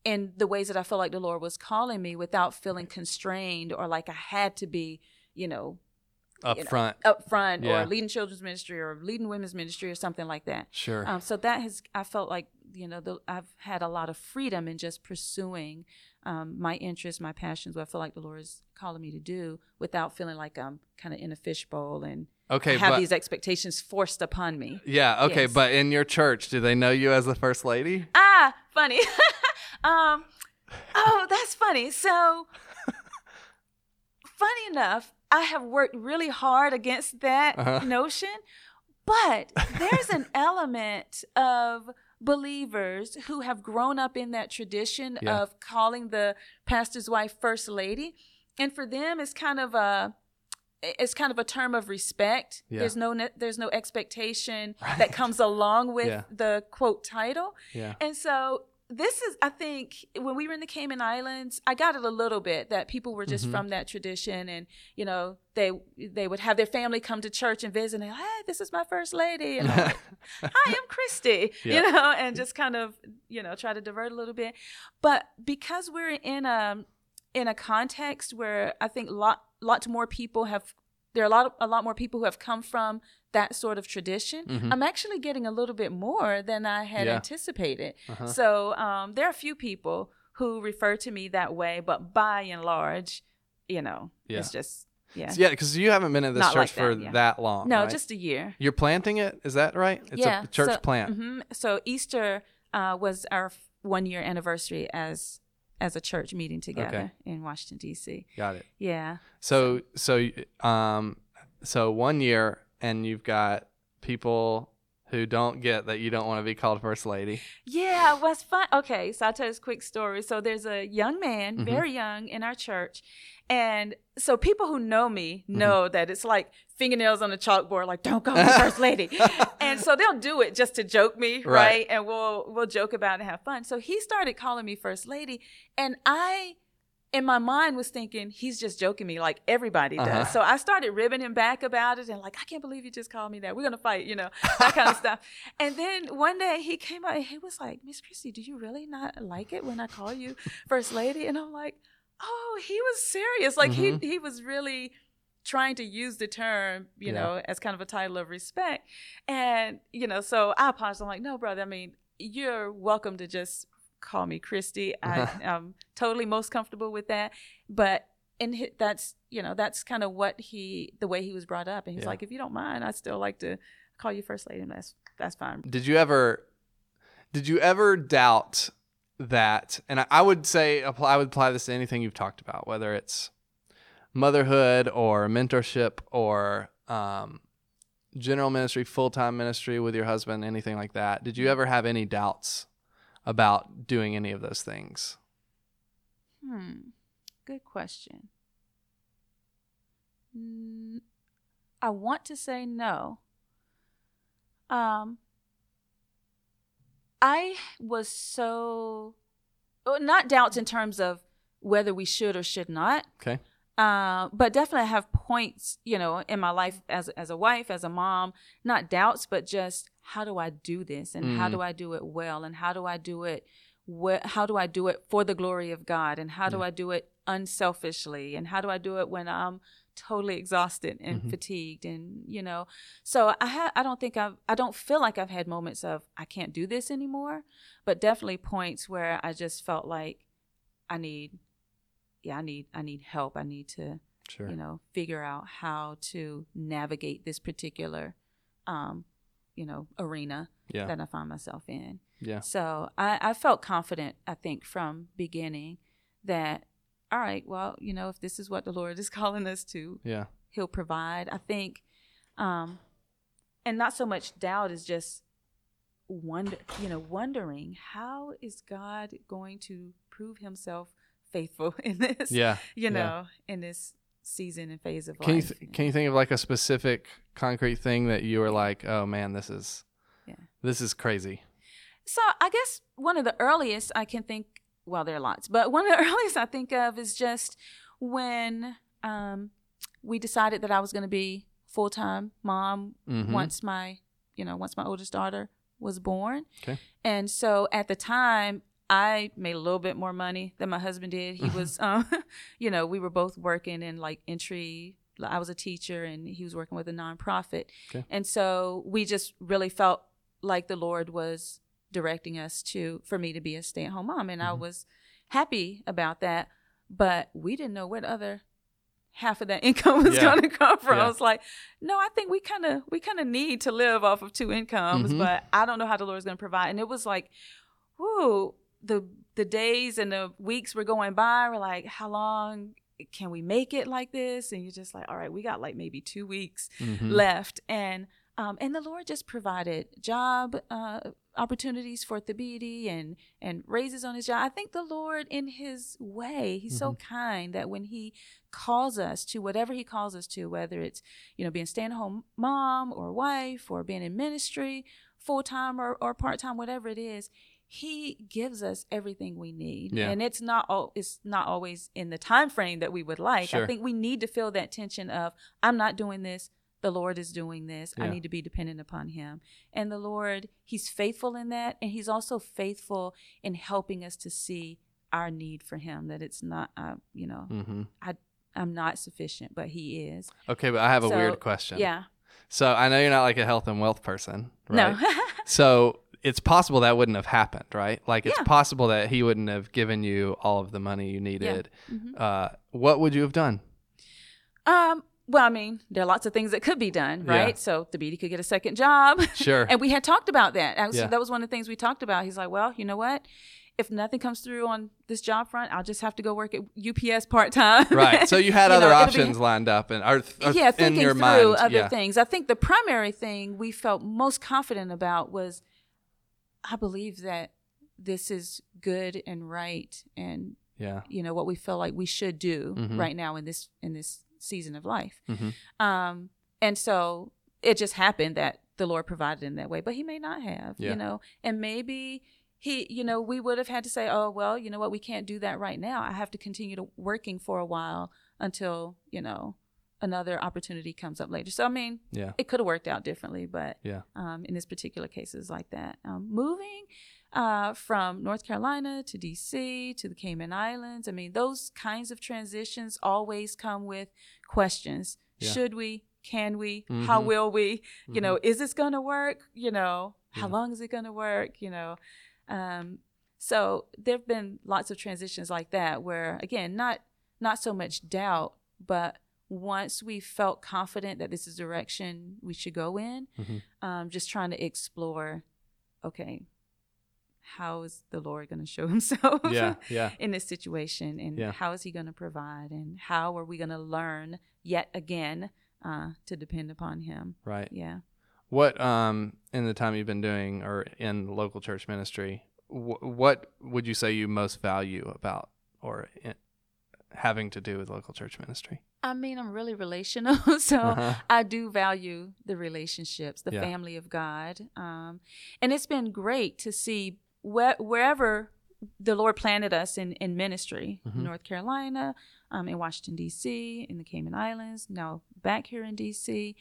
Speaker 1: in the ways that I feel like the Lord was calling me without feeling constrained or like I had to be, you know,
Speaker 2: Up
Speaker 1: you know,
Speaker 2: front.
Speaker 1: up front
Speaker 2: Yeah.
Speaker 1: or leading children's ministry or leading women's ministry or something like that.
Speaker 2: Sure.
Speaker 1: Um, so that has, I felt like, you know, the, I've had a lot of freedom in just pursuing um, my interests, my passions, what I feel like the Lord is calling me to do without feeling like I'm kind of in a fishbowl and
Speaker 2: Okay,
Speaker 1: have
Speaker 2: but
Speaker 1: these expectations forced upon me.
Speaker 2: yeah, okay,
Speaker 1: Yes.
Speaker 2: but in your church, do they know you as the first lady?
Speaker 1: Ah, funny. um, oh, that's funny. So, funny enough, I have worked really hard against that
Speaker 2: Uh-huh.
Speaker 1: notion, but there's an element of believers who have grown up in that tradition
Speaker 2: Yeah.
Speaker 1: of calling the pastor's wife first lady, and for them, it's kind of a it's kind of a term of respect.
Speaker 2: Yeah.
Speaker 1: There's no ne- there's no expectation that comes along with
Speaker 2: Yeah.
Speaker 1: the quote title.
Speaker 2: Yeah.
Speaker 1: And so this is, I think, when we were in the Cayman Islands, I got it a little bit that people were
Speaker 2: Mm-hmm.
Speaker 1: just from that tradition, and you know, they they would have their family come to church and visit, and they're like, "Hey, this is my first lady," and I'm like, "Hi, I'm Kristie,"
Speaker 2: Yeah.
Speaker 1: you know, and just kind of you know try to divert a little bit. But because we're in a in a context where I think lot lots more people have there are a lot of, a lot more people who have come from that sort of tradition. I'm actually getting a little bit more than I had
Speaker 2: Mm-hmm. Yeah.
Speaker 1: anticipated.
Speaker 2: Uh-huh.
Speaker 1: So um, there are a few people who refer to me that way, but by and large, you know,
Speaker 2: Yeah.
Speaker 1: it's just yeah.
Speaker 2: Yeah, because you haven't been in this
Speaker 1: Not
Speaker 2: church
Speaker 1: like that,
Speaker 2: for
Speaker 1: yeah.
Speaker 2: that long.
Speaker 1: No,
Speaker 2: right?
Speaker 1: just a year.
Speaker 2: you're planting it. Is that right? It's
Speaker 1: yeah,
Speaker 2: a church
Speaker 1: so,
Speaker 2: plant.
Speaker 1: mhm. So Easter uh, was our one year anniversary as as a church meeting together in Washington D.C.
Speaker 2: Got it.
Speaker 1: Yeah.
Speaker 2: So so um so one year and you've got people who don't get that you don't want to be called first lady.
Speaker 1: Yeah, it was fun. Okay, so I'll tell this quick story. So there's a young man,
Speaker 2: Mhm.
Speaker 1: very young, in our church. And so people who know me
Speaker 2: Mm-hmm.
Speaker 1: know that it's like fingernails on a chalkboard, like, don't call me first lady. and so they'll do it just to joke me, right?
Speaker 2: Right.
Speaker 1: And we'll we'll joke about it and have fun. So he started calling me first lady. And I in my mind was thinking he's just joking me like everybody does.
Speaker 2: Uh-huh.
Speaker 1: So I started ribbing him back about it and like, I can't believe you just called me that. We're gonna fight, you know, that kind of stuff. And then one day he came out and he was like, Miss Kristie, do you really not like it when I call you first lady? And I'm like, Oh, he was serious. Like
Speaker 2: Mhm.
Speaker 1: he he was really trying to use the term, you
Speaker 2: Yeah.
Speaker 1: know, as kind of a title of respect. And, you know, so I apologized. I'm like, no, brother, I mean, you're welcome to just call me Kristie. I, I'm totally most comfortable with that. But and hi- that's you know that's kind of what he the way he was brought up and he's
Speaker 2: Yeah.
Speaker 1: like if you don't mind i still like to call you first lady and that's that's fine
Speaker 2: Did you ever did you ever doubt that and I, I would say apply I would apply this to anything you've talked about, whether it's motherhood or mentorship or um, general ministry, full time ministry with your husband, anything like that. Did you ever have any doubts about doing any of those things?
Speaker 1: hmm good question Mm, i want to say no um i was so oh, not doubts in terms of whether we should or should not
Speaker 2: Okay.
Speaker 1: Uh, but definitely have points, you know, in my life as as a wife, as a mom, not doubts, but just how do I do this, and how
Speaker 2: Mm.
Speaker 1: do I do it well, and how do I do it, wh- how do I do it for the glory of God, and how do
Speaker 2: Yeah.
Speaker 1: I do it unselfishly, and how do I do it when I'm totally exhausted and
Speaker 2: Mhm.
Speaker 1: fatigued, and you know, so I ha- I don't think I've I don't feel like I've had moments of I can't do this anymore, but definitely points where I just felt like I need yeah, I need I need help. I need to,
Speaker 2: Sure.
Speaker 1: you know, figure out how to navigate this particular um, you know, arena
Speaker 2: yeah.
Speaker 1: that I find myself in.
Speaker 2: Yeah.
Speaker 1: So I, I felt confident, I think, from beginning that, all right, well, you know, if this is what the Lord is calling us to,
Speaker 2: Yeah.
Speaker 1: He'll provide. I think, um, and not so much doubt is just wonder, you know, wondering how is God going to prove Himself faithful in this,
Speaker 2: Yeah.
Speaker 1: you
Speaker 2: yeah.
Speaker 1: know, in this season and phase of
Speaker 2: Can you
Speaker 1: life.
Speaker 2: th- can you think of like a specific concrete thing that you were like, oh man, this is
Speaker 1: Yeah.
Speaker 2: this is crazy.
Speaker 1: So I guess one of the earliest I can think, well, there are lots, but one of the earliest I think of is just when um, we decided that I was going to be full time mom
Speaker 2: Mhm.
Speaker 1: once my, you know, once my oldest daughter was born.
Speaker 2: Okay.
Speaker 1: And so at the time, I made a little bit more money than my husband did. He was, um, you know, we were both working in like entry. I was a teacher and he was working with a nonprofit.
Speaker 2: Okay.
Speaker 1: And so we just really felt like the Lord was directing us to, for me to be a stay at home mom. And I
Speaker 2: Mhm.
Speaker 1: was happy about that. But we didn't know what other half of that income was
Speaker 2: Yeah.
Speaker 1: going to come from.
Speaker 2: Yeah.
Speaker 1: I was like, no, I think we kind of we kind of need to live off of two incomes,
Speaker 2: Mhm.
Speaker 1: but I don't know how the Lord's going to provide. And it was like, whoo, the the days and the weeks were going by. We're like, how long can we make it like this? And you're just like, all right, we got like maybe two weeks
Speaker 2: Mhm.
Speaker 1: left, and um, and the Lord just provided job uh, opportunities for Thabiti and and raises on his job. I think the Lord, in His way, He's so kind that when He calls us to whatever He calls us to, whether it's you know being stay at home mom or wife or being in ministry full time or, or part time, whatever it is. He gives us everything we need,
Speaker 2: Yeah.
Speaker 1: and it's not all. It's not always in the time frame that we would like.
Speaker 2: Sure.
Speaker 1: I think we need to feel that tension of I'm not doing this the Lord is doing this. I need to be dependent upon Him. And the Lord, He's faithful in that. And He's also faithful in helping us to see our need for Him, that it's not, uh, you know,
Speaker 2: Mhm.
Speaker 1: I, I'm not sufficient, but He is.
Speaker 2: Okay, but I have a
Speaker 1: So,
Speaker 2: weird question.
Speaker 1: Yeah.
Speaker 2: So I know you're not like a health and wealth person, right?
Speaker 1: No.
Speaker 2: so it's possible that wouldn't have happened, right? Like it's
Speaker 1: Yeah.
Speaker 2: possible that he wouldn't have given you all of the money you needed.
Speaker 1: Mhm.
Speaker 2: Uh, what would you have done?
Speaker 1: um, well, I mean, there are lots of things that could be done,
Speaker 2: Yeah.
Speaker 1: right? So Thabiti could get a second job.
Speaker 2: Sure.
Speaker 1: and we had talked about that.
Speaker 2: Yeah.
Speaker 1: that was one of the things we talked about. He's like, well, you know what? If nothing comes through on this job front, I'll just have to go work at UPS part time.
Speaker 2: right. So you had
Speaker 1: You
Speaker 2: other
Speaker 1: be-
Speaker 2: options lined up and are, are
Speaker 1: yeah,
Speaker 2: in
Speaker 1: thinking
Speaker 2: your
Speaker 1: through
Speaker 2: mind.
Speaker 1: other
Speaker 2: yeah.
Speaker 1: things. I think the primary thing we felt most confident about was I believe that this is good and right and
Speaker 2: Yeah.
Speaker 1: you know what we feel like we should do
Speaker 2: Mhm.
Speaker 1: right now in this in this season of life.
Speaker 2: Mhm.
Speaker 1: Um and so it just happened that the Lord provided in that way, but he may not have,
Speaker 2: Yeah.
Speaker 1: you know. And maybe he, you know, we would have had to say, "Oh, well, you know what? We can't do that right now. I have to continue to working for a while until, you know, another opportunity comes up later." So I mean,
Speaker 2: Yeah.
Speaker 1: it could have worked out differently, but
Speaker 2: Yeah.
Speaker 1: um, in this particular case, it's like that. Um, moving uh, from North Carolina to DC to the Cayman Islands, I mean, those kinds of transitions always come with questions.
Speaker 2: Yeah.
Speaker 1: Should we? Can we? How
Speaker 2: Mhm.
Speaker 1: will we? You know, is this going to work? You know, how
Speaker 2: Yeah.
Speaker 1: long is it going to work? You know, um, so there have been lots of transitions like that where, again, not not so much doubt, but once we felt confident that this is the direction we should go in,
Speaker 2: Mhm.
Speaker 1: um, just trying to explore, okay, how is the Lord going to show Himself
Speaker 2: Yeah. Yeah.
Speaker 1: in this situation, and
Speaker 2: Yeah.
Speaker 1: how is He going to provide, and how are we going to learn yet again uh, to depend upon Him?
Speaker 2: Right.
Speaker 1: Yeah.
Speaker 2: What um in the time you've been doing or in local church ministry, wh- what would you say you most value about or in, having to do with local church ministry?
Speaker 1: I mean, I'm really relational, so
Speaker 2: Uh-huh.
Speaker 1: I do value the relationships, the
Speaker 2: Yeah.
Speaker 1: family of God, um, and it's been great to see where, wherever the Lord planted us in in ministry,
Speaker 2: Mhm.
Speaker 1: North Carolina, um, in Washington D.C., in the Cayman Islands, now back here in D.C.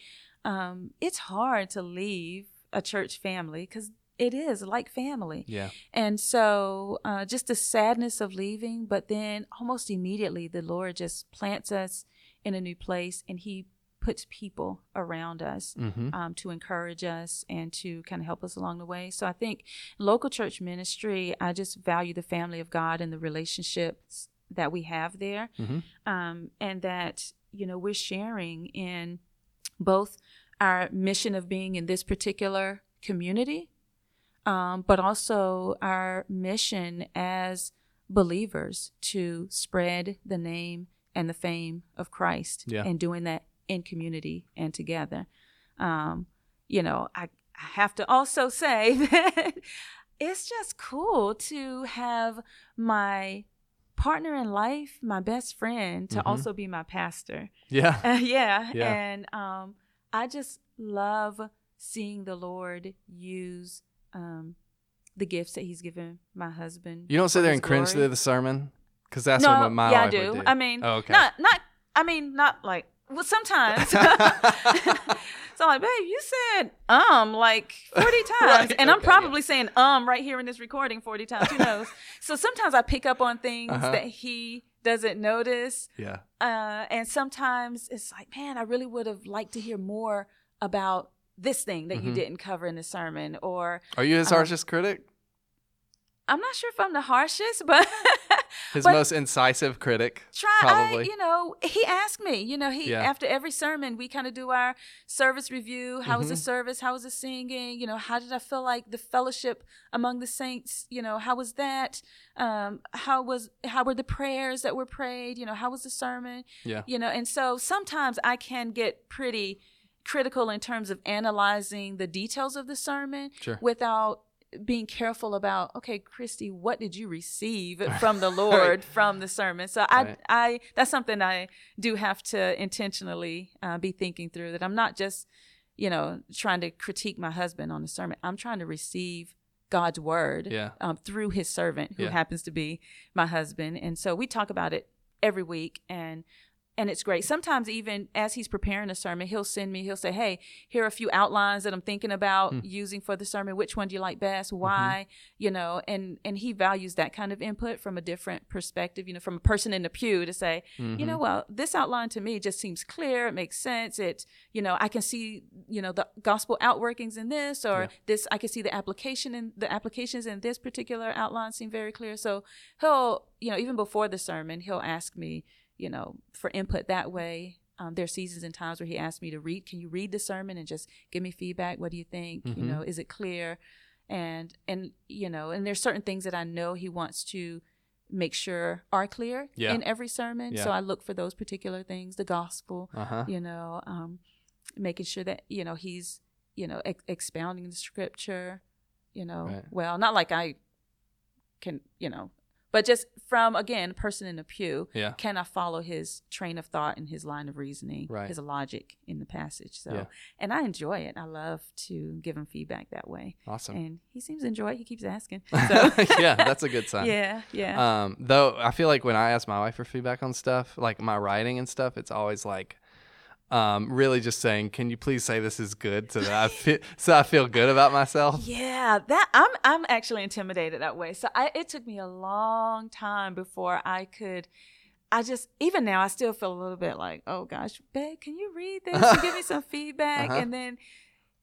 Speaker 1: Um, it's hard to leave a church family because it is like family.
Speaker 2: Yeah.
Speaker 1: And so, uh, just the sadness of leaving, but then almost immediately, the Lord just plants us in a new place and He puts people around us
Speaker 2: Mm-hmm.
Speaker 1: um, to encourage us and to kind of help us along the way. So, I think local church ministry, I just value the family of God and the relationships that we have there.
Speaker 2: Mhm.
Speaker 1: Um, and that, you know, we're sharing in both our mission of being in this particular community um, but also our mission as believers to spread the name and the fame of Christ
Speaker 2: Yeah.
Speaker 1: and doing that in community and together. Um, you know, I, I have to also say that it's just cool to have my partner in life, my best friend, to
Speaker 2: Mhm.
Speaker 1: also be my pastor.
Speaker 2: Yeah.
Speaker 1: Uh, yeah.
Speaker 2: Yeah.
Speaker 1: And um, I just love seeing the Lord use um, the gifts that He's given my husband.
Speaker 2: You don't sit there and cringe through the sermon because that's
Speaker 1: no,
Speaker 2: what my
Speaker 1: yeah, I do.
Speaker 2: do.
Speaker 1: I mean,
Speaker 2: Oh, okay.
Speaker 1: not not. I mean, not like. Well, sometimes. so I'm like, babe, you said um like 40 times.
Speaker 2: Right,
Speaker 1: and I'm
Speaker 2: okay,
Speaker 1: probably saying um right here in this recording 40 times. Who knows? so sometimes I pick up on things
Speaker 2: Uh-huh.
Speaker 1: that he doesn't notice.
Speaker 2: yeah.
Speaker 1: Uh, and sometimes it's like, man, I really would have liked to hear more about this thing that you
Speaker 2: Mhm.
Speaker 1: didn't cover in the sermon. Or
Speaker 2: Are you his
Speaker 1: Um,
Speaker 2: harshest critic?
Speaker 1: I'm not sure if I'm the harshest, but
Speaker 2: His
Speaker 1: But-
Speaker 2: most incisive critic,
Speaker 1: try
Speaker 2: probably.
Speaker 1: I, you know he asked me you know he
Speaker 2: Yeah.
Speaker 1: after every sermon we kind of do our service review how was the
Speaker 2: Mhm.
Speaker 1: service how was the singing you know how did i feel like the fellowship among the saints you know how was that um how was how were the prayers that were prayed you know how was the sermon
Speaker 2: yeah.
Speaker 1: you know and so sometimes i can get pretty critical in terms of analyzing the details of the sermon
Speaker 2: Sure.
Speaker 1: without being careful about okay kristie what did you receive from the lord from the sermon so i
Speaker 2: Right.
Speaker 1: i that's something i do have to intentionally uh, be thinking through that i'm not just you know trying to critique my husband on the sermon i'm trying to receive god's word
Speaker 2: Yeah.
Speaker 1: um, through his servant who
Speaker 2: Yeah.
Speaker 1: happens to be my husband and so we talk about it every week and and it's great sometimes even as he's preparing a sermon he'll send me he'll say hey here are a few outlines that i'm thinking about
Speaker 2: Hmm.
Speaker 1: using for the sermon which one do you like best
Speaker 2: Mm-hmm.
Speaker 1: why you know and and he values that kind of input from a different perspective you know from a person in the pew to say you know
Speaker 2: Mhm.
Speaker 1: well this outline to me just seems clear it makes sense it you know i can see you know the gospel outworkings in this or
Speaker 2: Yeah.
Speaker 1: this i can see the application in the applications in this particular outline seem very clear so he'll you know even before the sermon he'll ask me you know for input that way um, there are seasons and times where he asks me to read can you read the sermon and just give me feedback what do you think you
Speaker 2: Mhm.
Speaker 1: know is it clear and and you know and there's certain things that i know he wants to make sure are clear
Speaker 2: Yeah.
Speaker 1: in every sermon so i look for those particular things the gospel
Speaker 2: Uh-huh.
Speaker 1: you know um, making sure that you know he's you know ex- expounding the scripture you know
Speaker 2: Right.
Speaker 1: well not like i can you know but just from again person in the pew
Speaker 2: Yeah.
Speaker 1: can i follow his train of thought and his line of reasoning
Speaker 2: Right.
Speaker 1: his logic in the passage so
Speaker 2: Yeah.
Speaker 1: and i enjoy it i love to give him feedback that way
Speaker 2: Awesome.
Speaker 1: and he seems to enjoy it he keeps asking so
Speaker 2: yeah, that's a good sign.
Speaker 1: yeah yeah
Speaker 2: Um, though I feel like when I ask my wife for feedback on stuff, like my writing and stuff, it's always like, um, really just saying, "Can you please say this is good?" So that I feel, so I feel good about myself.
Speaker 1: Yeah, that I'm I'm actually intimidated that way. So I it took me a long time before I could I just even now I still feel a little bit like, oh gosh, babe, can you read this and give me some feedback?
Speaker 2: Uh-huh.
Speaker 1: And then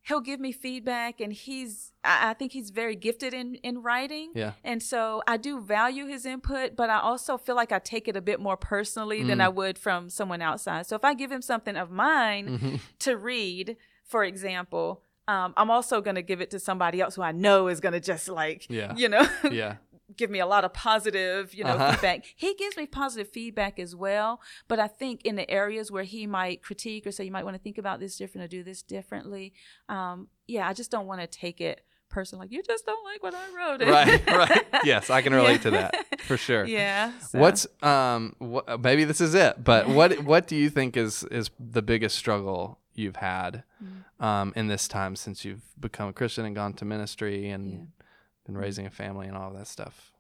Speaker 1: he'll give me feedback and he's I, I think he's very gifted in in writing.
Speaker 2: Yeah.
Speaker 1: And so I do value his input, but I also feel like I take it a bit more personally than
Speaker 2: Mm.
Speaker 1: I would from someone outside. So if I give him something of mine
Speaker 2: Mhm.
Speaker 1: to read, for example, um, I'm also going to give it to somebody else who I know is going to just like,
Speaker 2: Yeah.
Speaker 1: you know,
Speaker 2: Yeah.
Speaker 1: Give me a lot of positive, you know,
Speaker 2: Uh-huh.
Speaker 1: feedback. He gives me positive feedback as well, but I think in the areas where he might critique or say you might want to think about this different or do this differently, um, yeah, I just don't want to take it personal. Like you just don't like what I wrote.
Speaker 2: Right. Right. Yes, I can relate to that for sure.
Speaker 1: Yeah. so-
Speaker 2: What's um what, maybe this is it, but what what do you think is is the biggest struggle you've had
Speaker 1: Mm.
Speaker 2: um in this time since you've become a Christian and gone to ministry and
Speaker 1: Yeah.
Speaker 2: Been raising a family and all that stuff?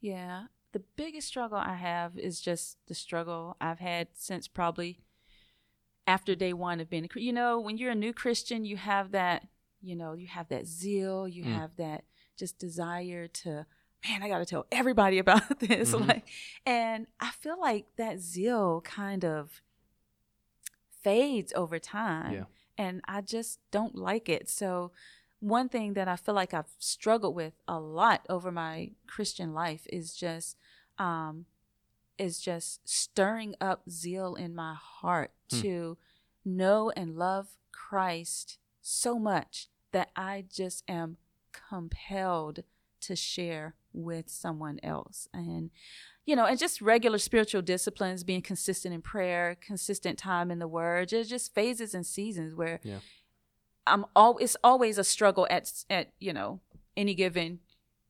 Speaker 1: Yeah. The biggest struggle I have is just the struggle I've had since probably after day one of being a you know when you're a new Christian you have that you know you have that zeal you
Speaker 2: Mm.
Speaker 1: have that just desire to man I got to tell everybody about this
Speaker 2: Mhm.
Speaker 1: like and I feel like that zeal kind of fades over time
Speaker 2: Yeah.
Speaker 1: and I just don't like it so one thing that I feel like I've struggled with a lot over my Christian life is just um is just stirring up zeal in my heart
Speaker 2: Hmm.
Speaker 1: to know and love Christ so much that I just am compelled to share with someone else and you know and just regular spiritual disciplines being consistent in prayer consistent time in the word there's just phases and seasons where
Speaker 2: Yeah.
Speaker 1: I'm all it's always a struggle at at you know any given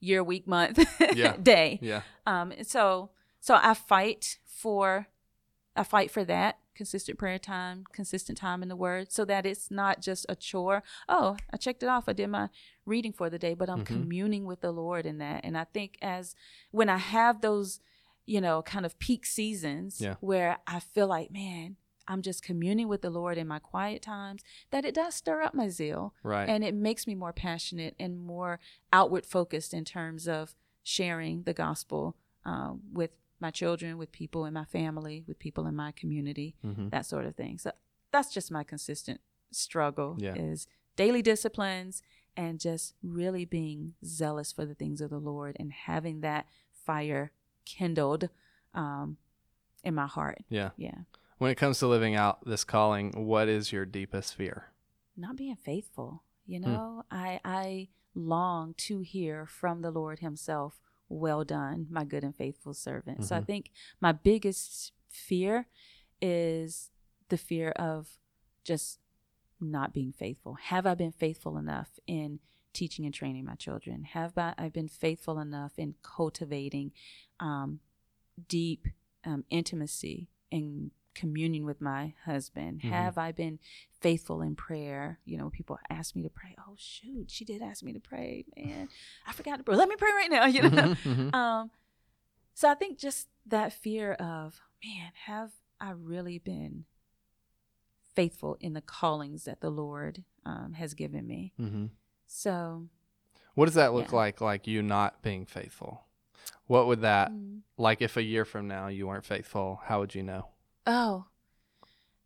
Speaker 1: year week month
Speaker 2: Yeah.
Speaker 1: day
Speaker 2: Yeah.
Speaker 1: um and so so i fight for i fight for that consistent prayer time consistent time in the word so that it's not just a chore oh i checked it off i did my reading for the day but i'm
Speaker 2: Mhm.
Speaker 1: communing with the lord in that and i think as when i have those you know kind of peak seasons
Speaker 2: Yeah.
Speaker 1: where i feel like man i'm just communing with the lord in my quiet times that it does stir up my zeal
Speaker 2: Right.
Speaker 1: and it makes me more passionate and more outward focused in terms of sharing the gospel um, with my children, with people in my family, with people in my community,
Speaker 2: Mhm.
Speaker 1: that sort of thing. So that's just my consistent struggle
Speaker 2: Yeah.
Speaker 1: is daily disciplines and just really being zealous for the things of the Lord and having that fire kindled um, in my heart.
Speaker 2: Yeah.
Speaker 1: Yeah.
Speaker 2: When it comes to living out this calling, what is your deepest fear?
Speaker 1: Not being faithful. You
Speaker 2: Hmm.
Speaker 1: know, I I long to hear from the Lord Himself, "Well done, my good and faithful servant." So I
Speaker 2: Mhm.
Speaker 1: think my biggest fear is the fear of just not being faithful. Have I been faithful enough in teaching and training my children? Have I, I been faithful enough in cultivating um, deep um, intimacy and communion with my husband?
Speaker 2: Mhm.
Speaker 1: Have I been faithful in prayer? You know, people ask me to pray. Oh shoot, she did ask me to pray, man. I forgot to pray. Let me pray right now. You know.
Speaker 2: Mhm, mhm.
Speaker 1: Um, so I think just that fear of, man, have I really been faithful in the callings that the Lord um, has given me?
Speaker 2: Mm-hmm.
Speaker 1: So,
Speaker 2: What does that look
Speaker 1: Yeah.
Speaker 2: like? Like you not being faithful? What would that
Speaker 1: mm,
Speaker 2: like if a year from now you weren't faithful? How would you know?
Speaker 1: Oh,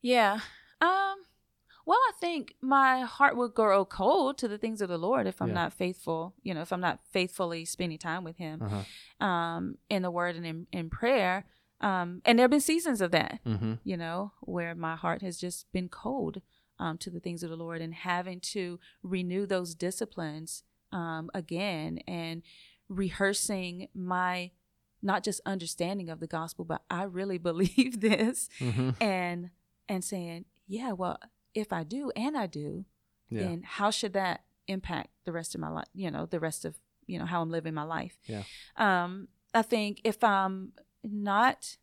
Speaker 1: yeah. Um, well, I think my heart would grow cold to the things of the Lord if I'm
Speaker 2: Yeah.
Speaker 1: not faithful. You know, if I'm not faithfully spending time with Him,
Speaker 2: Uh-huh.
Speaker 1: um, in the Word and in, in prayer. Um, and there have been seasons of that.
Speaker 2: Mm-hmm.
Speaker 1: you know, where my heart has just been cold um, to the things of the Lord and having to renew those disciplines um, again and rehearsing my not just understanding of the gospel, but I really believe this
Speaker 2: Mm-hmm.
Speaker 1: and and saying, yeah, well, if I do and I do,
Speaker 2: Yeah.
Speaker 1: then how should that impact the rest of my life? You know, the rest of you know how I'm living my life.
Speaker 2: Yeah.
Speaker 1: Um, I think if I'm not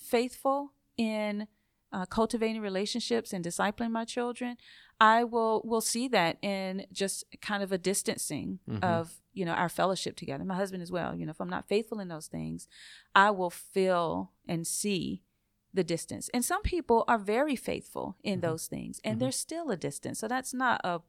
Speaker 1: faithful in uh, cultivating relationships and discipling my children, I will will see that in just kind of a distancing
Speaker 2: Mhm.
Speaker 1: of you know our fellowship together. My husband as well. You know, if I'm not faithful in those things, I will feel and see the distance. And some people are very faithful in
Speaker 2: Mhm.
Speaker 1: those things, and
Speaker 2: Mhm.
Speaker 1: there's still a distance. So that's not a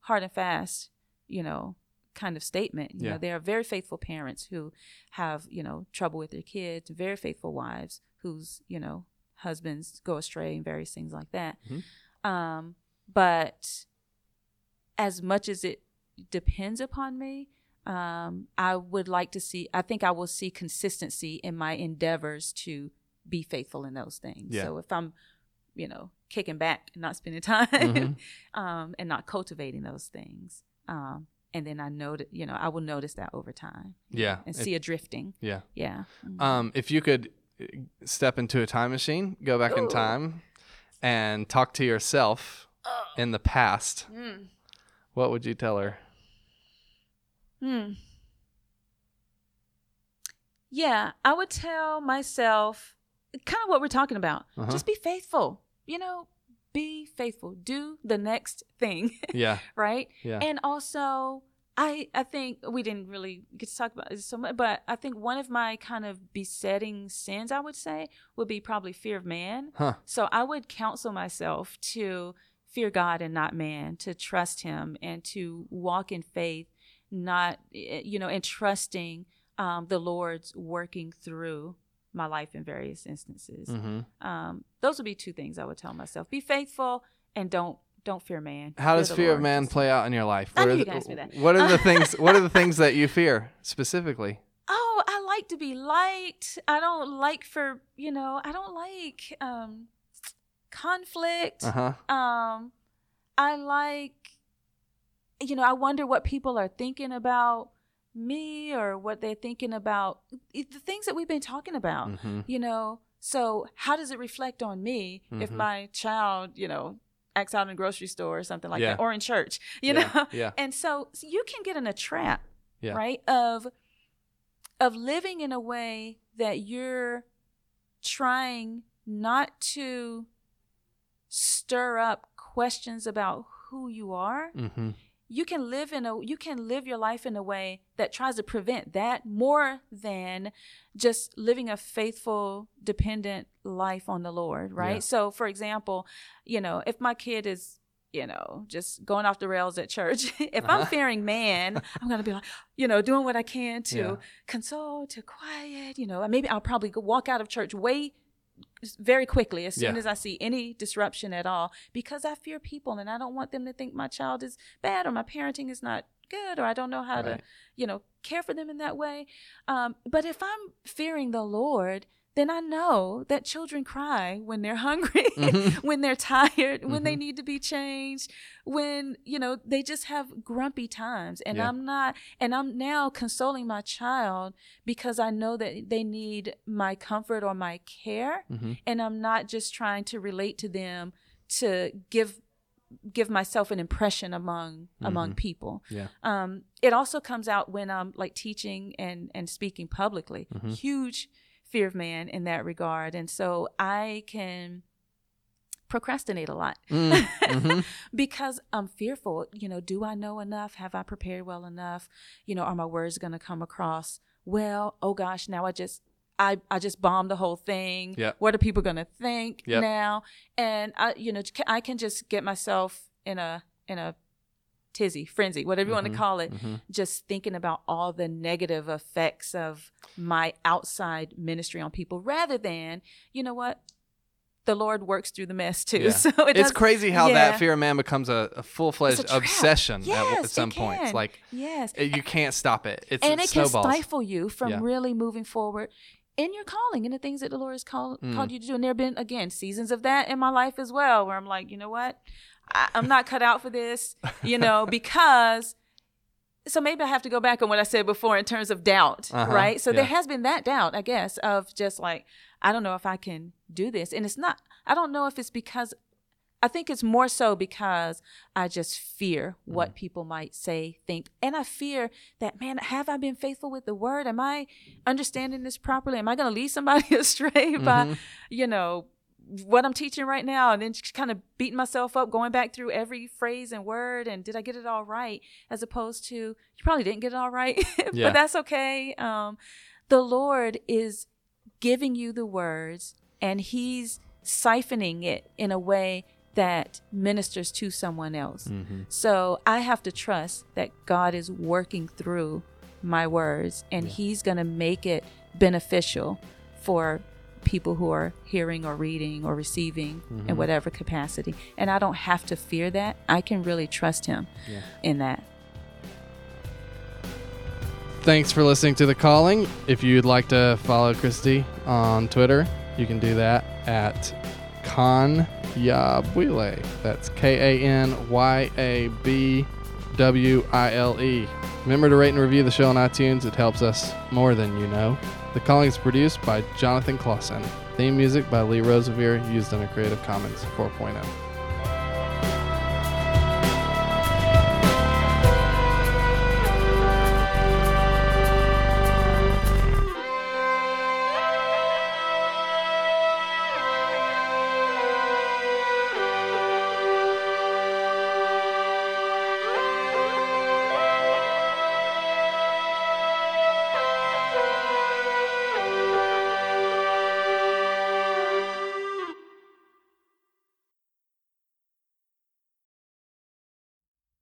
Speaker 1: hard and fast, you know, kind of statement. You
Speaker 2: Yeah.
Speaker 1: know, there are very faithful parents who have, you know, trouble with their kids, very faithful wives whose, you know, husbands go astray and various things like that.
Speaker 2: Mhm.
Speaker 1: Um, but as much as it depends upon me, um, I would like to see, I think I will see consistency in my endeavors to be faithful in those things.
Speaker 2: Yeah.
Speaker 1: So if I'm, you know, kicking back and not spending time
Speaker 2: Mhm.
Speaker 1: um, and not cultivating those things, um, and then I know that, you know, I will notice that over time
Speaker 2: Yeah.
Speaker 1: and
Speaker 2: It-
Speaker 1: see a drifting.
Speaker 2: yeah.
Speaker 1: Yeah. Mhm.
Speaker 2: Um, if you could uh, step into a time machine, go back in time, and talk to yourself in the past,
Speaker 1: Mm.
Speaker 2: what would you tell her?
Speaker 1: Hmm. Yeah, I would tell myself kind of what we're talking about.
Speaker 2: Uh-huh.
Speaker 1: Just be faithful. You know, be faithful. Do the next thing,
Speaker 2: Yeah.
Speaker 1: right?
Speaker 2: Yeah.
Speaker 1: And also, I I think we didn't really get to talk about it so much, but I think one of my kind of besetting sins, I would say, would be probably fear of man.
Speaker 2: Huh.
Speaker 1: So I would counsel myself to fear God and not man, to trust Him and to walk in faith, not, eh, you know, and trusting um, the Lord's working through my life in various instances.
Speaker 2: Mm-hmm.
Speaker 1: Um, those would be two things I would tell myself: be faithful and don't don't fear man.
Speaker 2: How does
Speaker 1: the
Speaker 2: fear of man play out in your life?
Speaker 1: I
Speaker 2: What
Speaker 1: knew
Speaker 2: are the-
Speaker 1: were gonna ask me that.
Speaker 2: What are the things? What are the things that you fear specifically?
Speaker 1: oh i like to be liked i don't like for you know i don't like um conflict
Speaker 2: Uh huh.
Speaker 1: um i like you know i wonder what people are thinking about me or what they're thinking about the things that we've been talking about
Speaker 2: Mm-hmm.
Speaker 1: you know so how does it reflect on me if
Speaker 2: Mhm.
Speaker 1: my child you know acts out in a grocery store or something like
Speaker 2: Yeah.
Speaker 1: that or in church you
Speaker 2: yeah.
Speaker 1: know
Speaker 2: Yeah.
Speaker 1: and so, so you can get in a trap
Speaker 2: Yeah.
Speaker 1: right of of living in a way that you're trying not to stir up questions about who you are
Speaker 2: Mm-hmm.
Speaker 1: you can live in a you can live your life in a way that tries to prevent that more than just living a faithful dependent life on the lord right
Speaker 2: Yeah.
Speaker 1: so for example you know if my kid is you know just going off the rails at church if
Speaker 2: Uh-huh.
Speaker 1: i'm fearing man i'm gonna be like you know doing what i can to
Speaker 2: Yeah.
Speaker 1: console to quiet you know maybe i'll probably walk out of church way very quickly as soon
Speaker 2: Yeah.
Speaker 1: as I see any disruption at all because I fear people and I don't want them to think my child is bad or my parenting is not good or I don't know how to you know care for them in that way um, but if I'm fearing the Lord then I know that children cry when they're hungry,
Speaker 2: Mm-hmm.
Speaker 1: when they're tired, when they need to be changed, when, you know, they just have grumpy times. And
Speaker 2: Yeah.
Speaker 1: I'm not, and I'm now consoling my child because I know that they need my comfort or my care.
Speaker 2: Mm-hmm.
Speaker 1: And I'm not just trying to relate to them to give give myself an impression among among people
Speaker 2: Yeah.
Speaker 1: um, it also comes out when I'm like teaching and and speaking publicly.
Speaker 2: Mm-hmm.
Speaker 1: Huge fear of man in that regard, and so I can procrastinate a lot
Speaker 2: Mm-hmm.
Speaker 1: because I'm fearful. You know, do I know enough? Have I prepared well enough? You know, are my words going to come across well? Oh gosh, now I just. I, I just bombed the whole thing.
Speaker 2: Yep.
Speaker 1: What are people gonna think
Speaker 2: Yep.
Speaker 1: now? And I, you know, I can just get myself in a in a tizzy, frenzy, whatever you want to call it, just thinking about all the negative effects of my outside ministry on people rather than, you know what? The Lord works through the mess too.
Speaker 2: Yeah.
Speaker 1: So it
Speaker 2: it's crazy how
Speaker 1: yeah.
Speaker 2: that fear of man becomes a, a full fledged
Speaker 1: It's
Speaker 2: obsession at,
Speaker 1: Yes,
Speaker 2: at some
Speaker 1: it
Speaker 2: points.
Speaker 1: can.
Speaker 2: Like
Speaker 1: Yes.
Speaker 2: uh, you can't stop it. It's
Speaker 1: and
Speaker 2: it
Speaker 1: it can stifle you from
Speaker 2: Yeah.
Speaker 1: really moving forward in your calling and the things that the Lord has called
Speaker 2: Mm.
Speaker 1: called you to do. And there have been again seasons of that in my life as well, where I'm like, you know what, I, I'm not cut out for this, you know, because. So maybe I have to go back on what I said before in terms of doubt,
Speaker 2: Uh-huh,
Speaker 1: right? So there has been that doubt, I guess, of just like I don't know if I can do this, and it's not. I don't know if it's because I think it's more so because I just fear what people might say, think. And I fear that, man, have I been faithful with the word? Am I understanding this properly? Am I going to lead somebody astray by, you know, what I'm teaching right now? And then just kind of beating myself up, going back through every phrase and word. And did I get it all right? As opposed to, you probably didn't get it all right,
Speaker 2: Yeah.
Speaker 1: but that's okay. Um, the Lord is giving you the words and he's siphoning it in a way that ministers to someone else. So I have to trust that God is working through my words and he's going to make it beneficial for people who are hearing or reading or receiving in mm-hmm. whatever capacity. And I don't have to fear that. I can really trust him in that.
Speaker 2: Thanks for listening to The Calling. If you'd like to follow Kristie on Twitter, you can do that at Kanyabwile. That's K A N Y A B W I L E. Remember to rate and review the show on iTunes. It helps us more than you know. The Calling is produced by Jonathan Clausen. Theme music by Lee Rosevere, used under Creative Commons oh. 4.0.